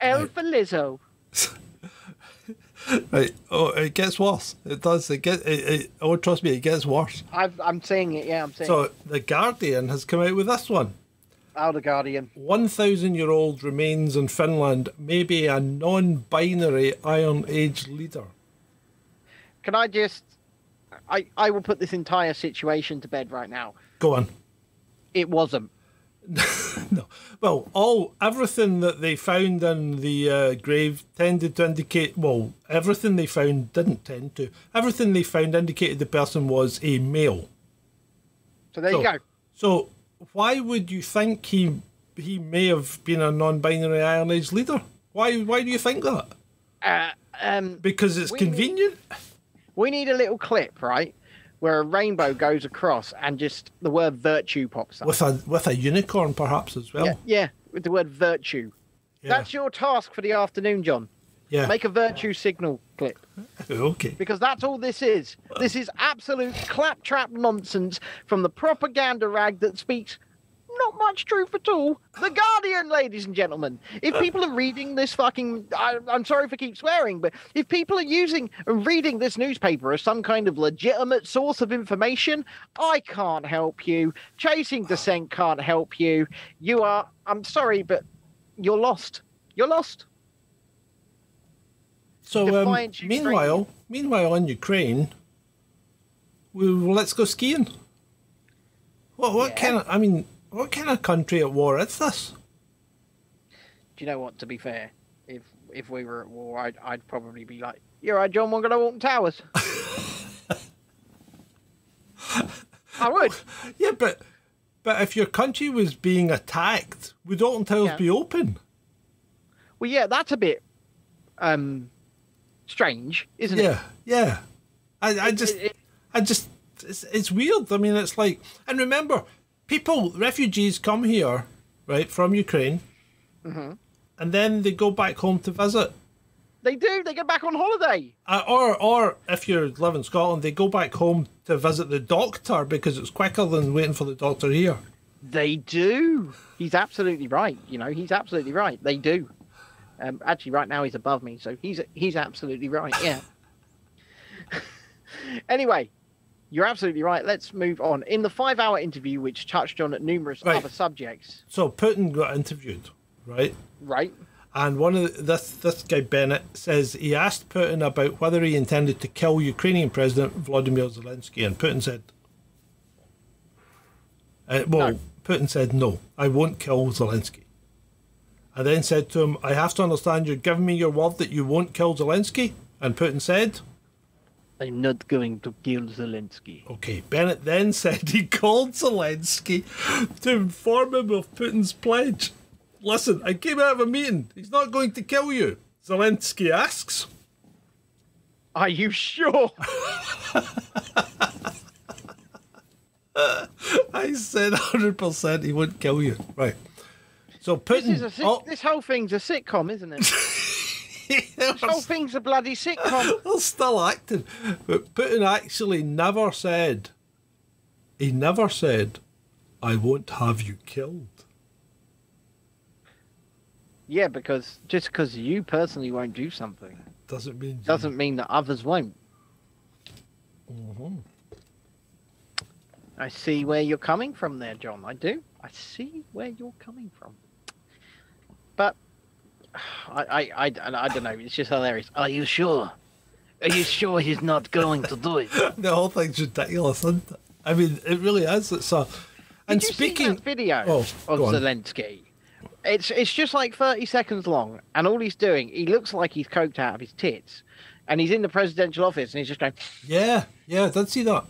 L. For Lizzo. *laughs* right. Oh, it gets worse. It does. It get. It, it, oh, trust me, it gets worse. I've, I'm saying it, yeah, I'm saying So it. the Guardian has come out with this one. Oh, the Guardian. 1,000 year old remains in Finland may be a non binary Iron Age leader. Can I just. I, I will put this entire situation to bed right now. Go on. It wasn't. *laughs* No. Well, all everything that they found in the uh, grave tended to indicate. Well, everything they found didn't tend to. Everything they found indicated the person was a male. So there so, you go. So why would you think he he may have been a non-binary Iron Age leader? Why why do you think that? Uh, um, Because it's We- convenient. we need a little clip, right? Where a rainbow goes across and just the word virtue pops up. with a with a unicorn perhaps as well. Yeah, yeah, with the word virtue. Yeah. That's your task for the afternoon, John. yeah. Make a virtue signal clip okay. because that's all this is. This is absolute claptrap nonsense from the propaganda rag that speaks not much truth at all. The Guardian, ladies and gentlemen. If people are reading this fucking, I, I'm sorry for keep swearing, but if people are using and reading this newspaper as some kind of legitimate source of information, I can't help you. Chasing Dissent can't help you. You are, I'm sorry, but you're lost. You're lost. So um, meanwhile, meanwhile in Ukraine, we well, let's go skiing. What what Yeah. kind of I mean, what kind of country at war is this? Do you know what? To be fair, if if we were at war, I'd I'd probably be like, "You're right, John. We're gonna walk in towers." *laughs* I would. Yeah, but but if your country was being attacked, would Alton Towers Yeah. be open? Well, yeah, that's a bit um strange, isn't it? Yeah, yeah. I, I It- just it- I just it's, it's weird. I mean, it's like, and remember, people, refugees come here, right, from Ukraine, and then they go back home to visit. They do. They go back on holiday. Uh, or, or if you live in Scotland, they go back home to visit the doctor because it's quicker than waiting for the doctor here. They do. He's absolutely right. You know, he's absolutely right. They do. Um, actually, right now he's above me, so he's he's absolutely right. Yeah. *laughs* anyway, you're absolutely right. Let's move on. In the five-hour interview, which touched on numerous Right. other subjects, So Putin got interviewed, right? right? And one of the, this this guy Bennett says he asked Putin about whether he intended to kill Ukrainian President Vladimir Zelensky, and Putin said, uh, "Well, No. Putin said no, I won't kill Zelensky." I then said to him, "I have to understand you're giving me your word that you won't kill Zelensky," and Putin said, I'm not going to kill Zelensky. "Okay." Bennett then *laughs* said he called Zelensky to inform him of Putin's pledge. Listen, I came out of a meeting. He's not going to kill you. Zelensky asks. Are you sure? *laughs* I said 100% he wouldn't kill you. Right. So This Putin. is a oh, this whole thing's a sitcom, isn't it? *laughs* *laughs* this whole thing's a bloody sitcom. *laughs* they're still acting. But Putin actually never said, he never said, I won't have you killed. Yeah, because just because you personally won't do something Doesn't mean. you- doesn't mean that others won't. Mhm. I see where you're coming from there, John. I do. I see where you're coming from. *sighs* I, I, I, I don't know. It's just hilarious. Are you sure? Are you sure he's not going to do it? *laughs* The whole thing's ridiculous, isn't it? I mean, it really is. It's a. And Did you speaking. see that video Oh, of on. Zelensky? It's it's just like 30 seconds long, and all he's doing, he looks like he's coked out of his tits, and he's in the presidential office, and he's just going Yeah, yeah, I did see that.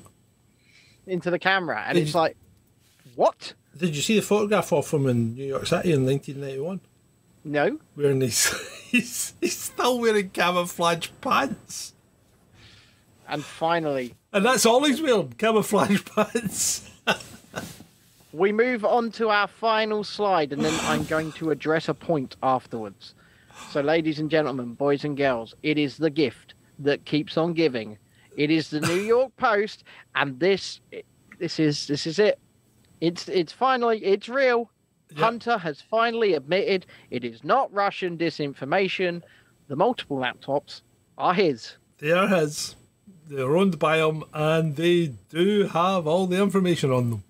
into the camera, and Did it's you- like, what? Did you see the photograph of him in New York City in 1991? No, Wearing he's, *laughs* he's, he's still wearing camouflage pants. and finally, And that's all he's wearing, camouflage *laughs* pants. we move on to our final slide, and then I'm going to address a point afterwards. So, ladies and gentlemen, boys and girls, it is the gift that keeps on giving. It is the New York *laughs* Post, and this, this is this is it. It's it's finally it's real. Yep. Hunter has finally admitted it is not Russian disinformation. The multiple laptops are his. They are his. They're owned by him, and they do have all the information on them.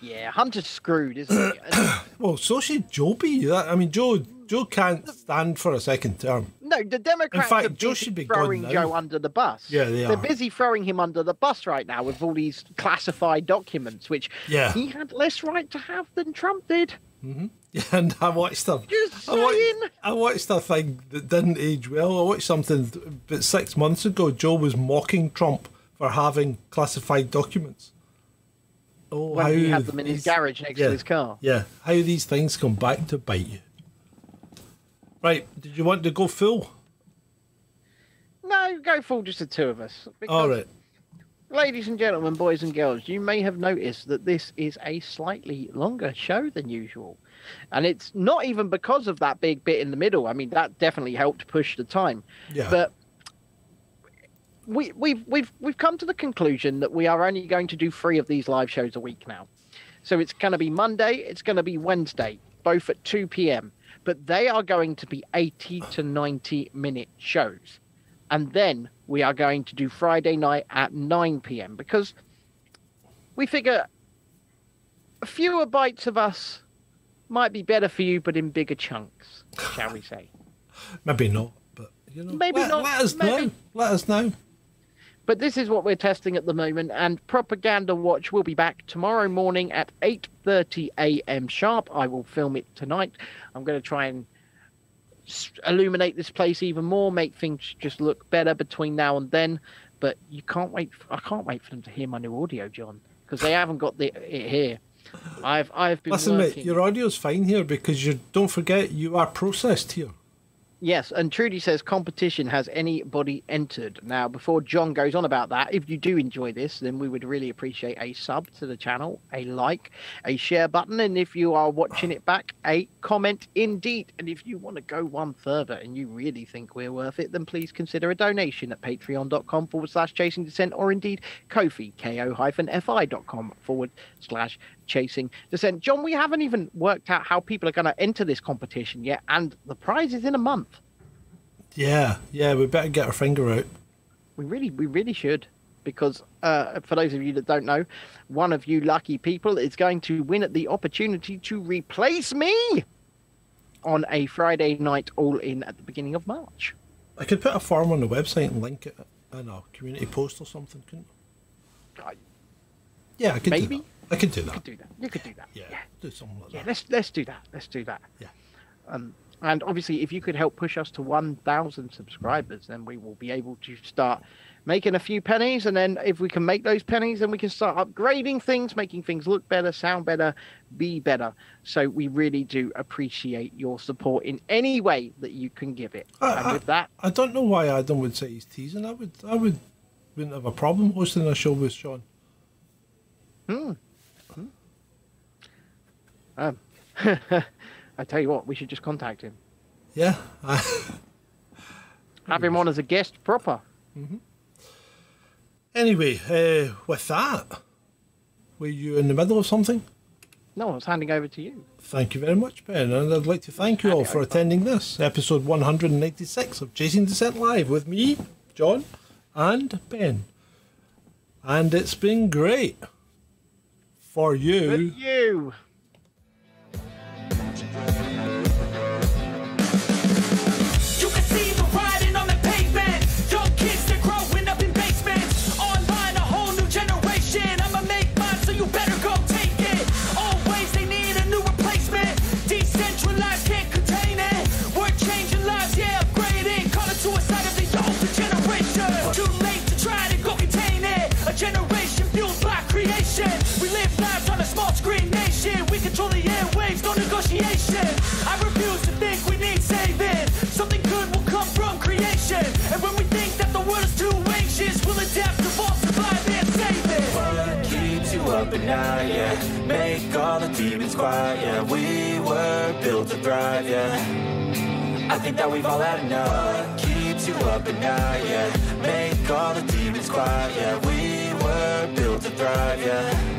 Yeah, Hunter's screwed, isn't he? *coughs* Well, so should Joby. That, I mean, Joe Joe can't stand for a second term. No, the Democrats fact, are Joe should be throwing now. Joe under the bus. Yeah, they are. They're busy throwing him under the bus right now with all these classified documents, which Yeah. he had less right to have than Trump did. Mm-hmm. *laughs* Yeah, and I watched them. Just I watched. I watched a thing that didn't age well. I watched something about six months ago. Joe was mocking Trump for having classified documents. Oh, When he had them in his garage next yeah, to his car. Yeah, how these things come back to bite you. Right, did you want to go full? No, go full just the two of us. All right. Ladies and gentlemen, boys and girls, you may have noticed that this is a slightly longer show than usual. And it's not even because of that big bit in the middle. I mean, that definitely helped push the time. Yeah. But we, we've we've we've come to the conclusion that we are only going to do three of these live shows a week now. So it's going to be Monday, it's going to be Wednesday, both at 2 p.m. But they are going to be 80 to 90 minute shows. And then we are going to do Friday night at 9 p.m. because we figure fewer bites of us might be better for you, but in bigger chunks, shall we say. *laughs* Maybe not, but you know, Maybe let, not, Let us maybe. know. Let us know. But this is what we're testing at the moment, and Propaganda Watch will be back tomorrow morning at 8:30 a.m. sharp. I will film it tonight. I'm going to try and illuminate this place even more, make things just look better between now and then. But you can't wait. I can't wait for them to hear my new audio, John, because they haven't got the, it here. I've I've been Listen, working. mate, your audio's fine here because you don't forget you are processed here. Yes, and Trudy says competition has anybody entered. Now, before John goes on about that, if you do enjoy this, then we would really appreciate a sub to the channel, a like, a share button, and if you are watching it back, a comment indeed. And if you want to go one further and you really think we're worth it, then please consider a donation at patreon.com forward slash chasing dissent or indeed Ko-fi, ko-fi.com forward slash chasing dissent. John, we haven't even worked out how people are going to enter this competition yet, and the prize is in a month. Yeah, yeah, we better get our finger out. We really, we really should, because uh, for those of you that don't know, one of you lucky people is going to win at the opportunity to replace me on a Friday night all in at the beginning of March. I could put a form on the website and link it in a community post or something, couldn't I? I Yeah, I could Maybe. I could do could that. do that. You could do that. Yeah, yeah. do something like Yeah, that. let's let's do that. Let's do that. Yeah. Um, and obviously, if you could help push us to 1,000 subscribers, then we will be able to start making a few pennies. And then, if we can make those pennies, then we can start upgrading things, making things look better, sound better, be better. So we really do appreciate your support in any way that you can give it. I- and with that, I don't know why Adam would say he's teasing. I would, I would, wouldn't have a problem hosting a show with Sean. Um, *laughs* I tell you what, we should just contact him, Yeah. *laughs* Have him on as a guest proper. Mhm. anyway, uh, with that, were you in the middle of something? No, I was handing over to you. Thank you very much, Ben, and I'd like to thank you all for attending this episode 196 of Chasing Dissent Live with me, John, and Ben. And it's been great for you. You. You night, yeah. Make all the demons quiet, yeah We were built to thrive, yeah. I think that we've all had enough. Keeps you up at night, yeah. Make all the demons quiet, yeah We were built to thrive, yeah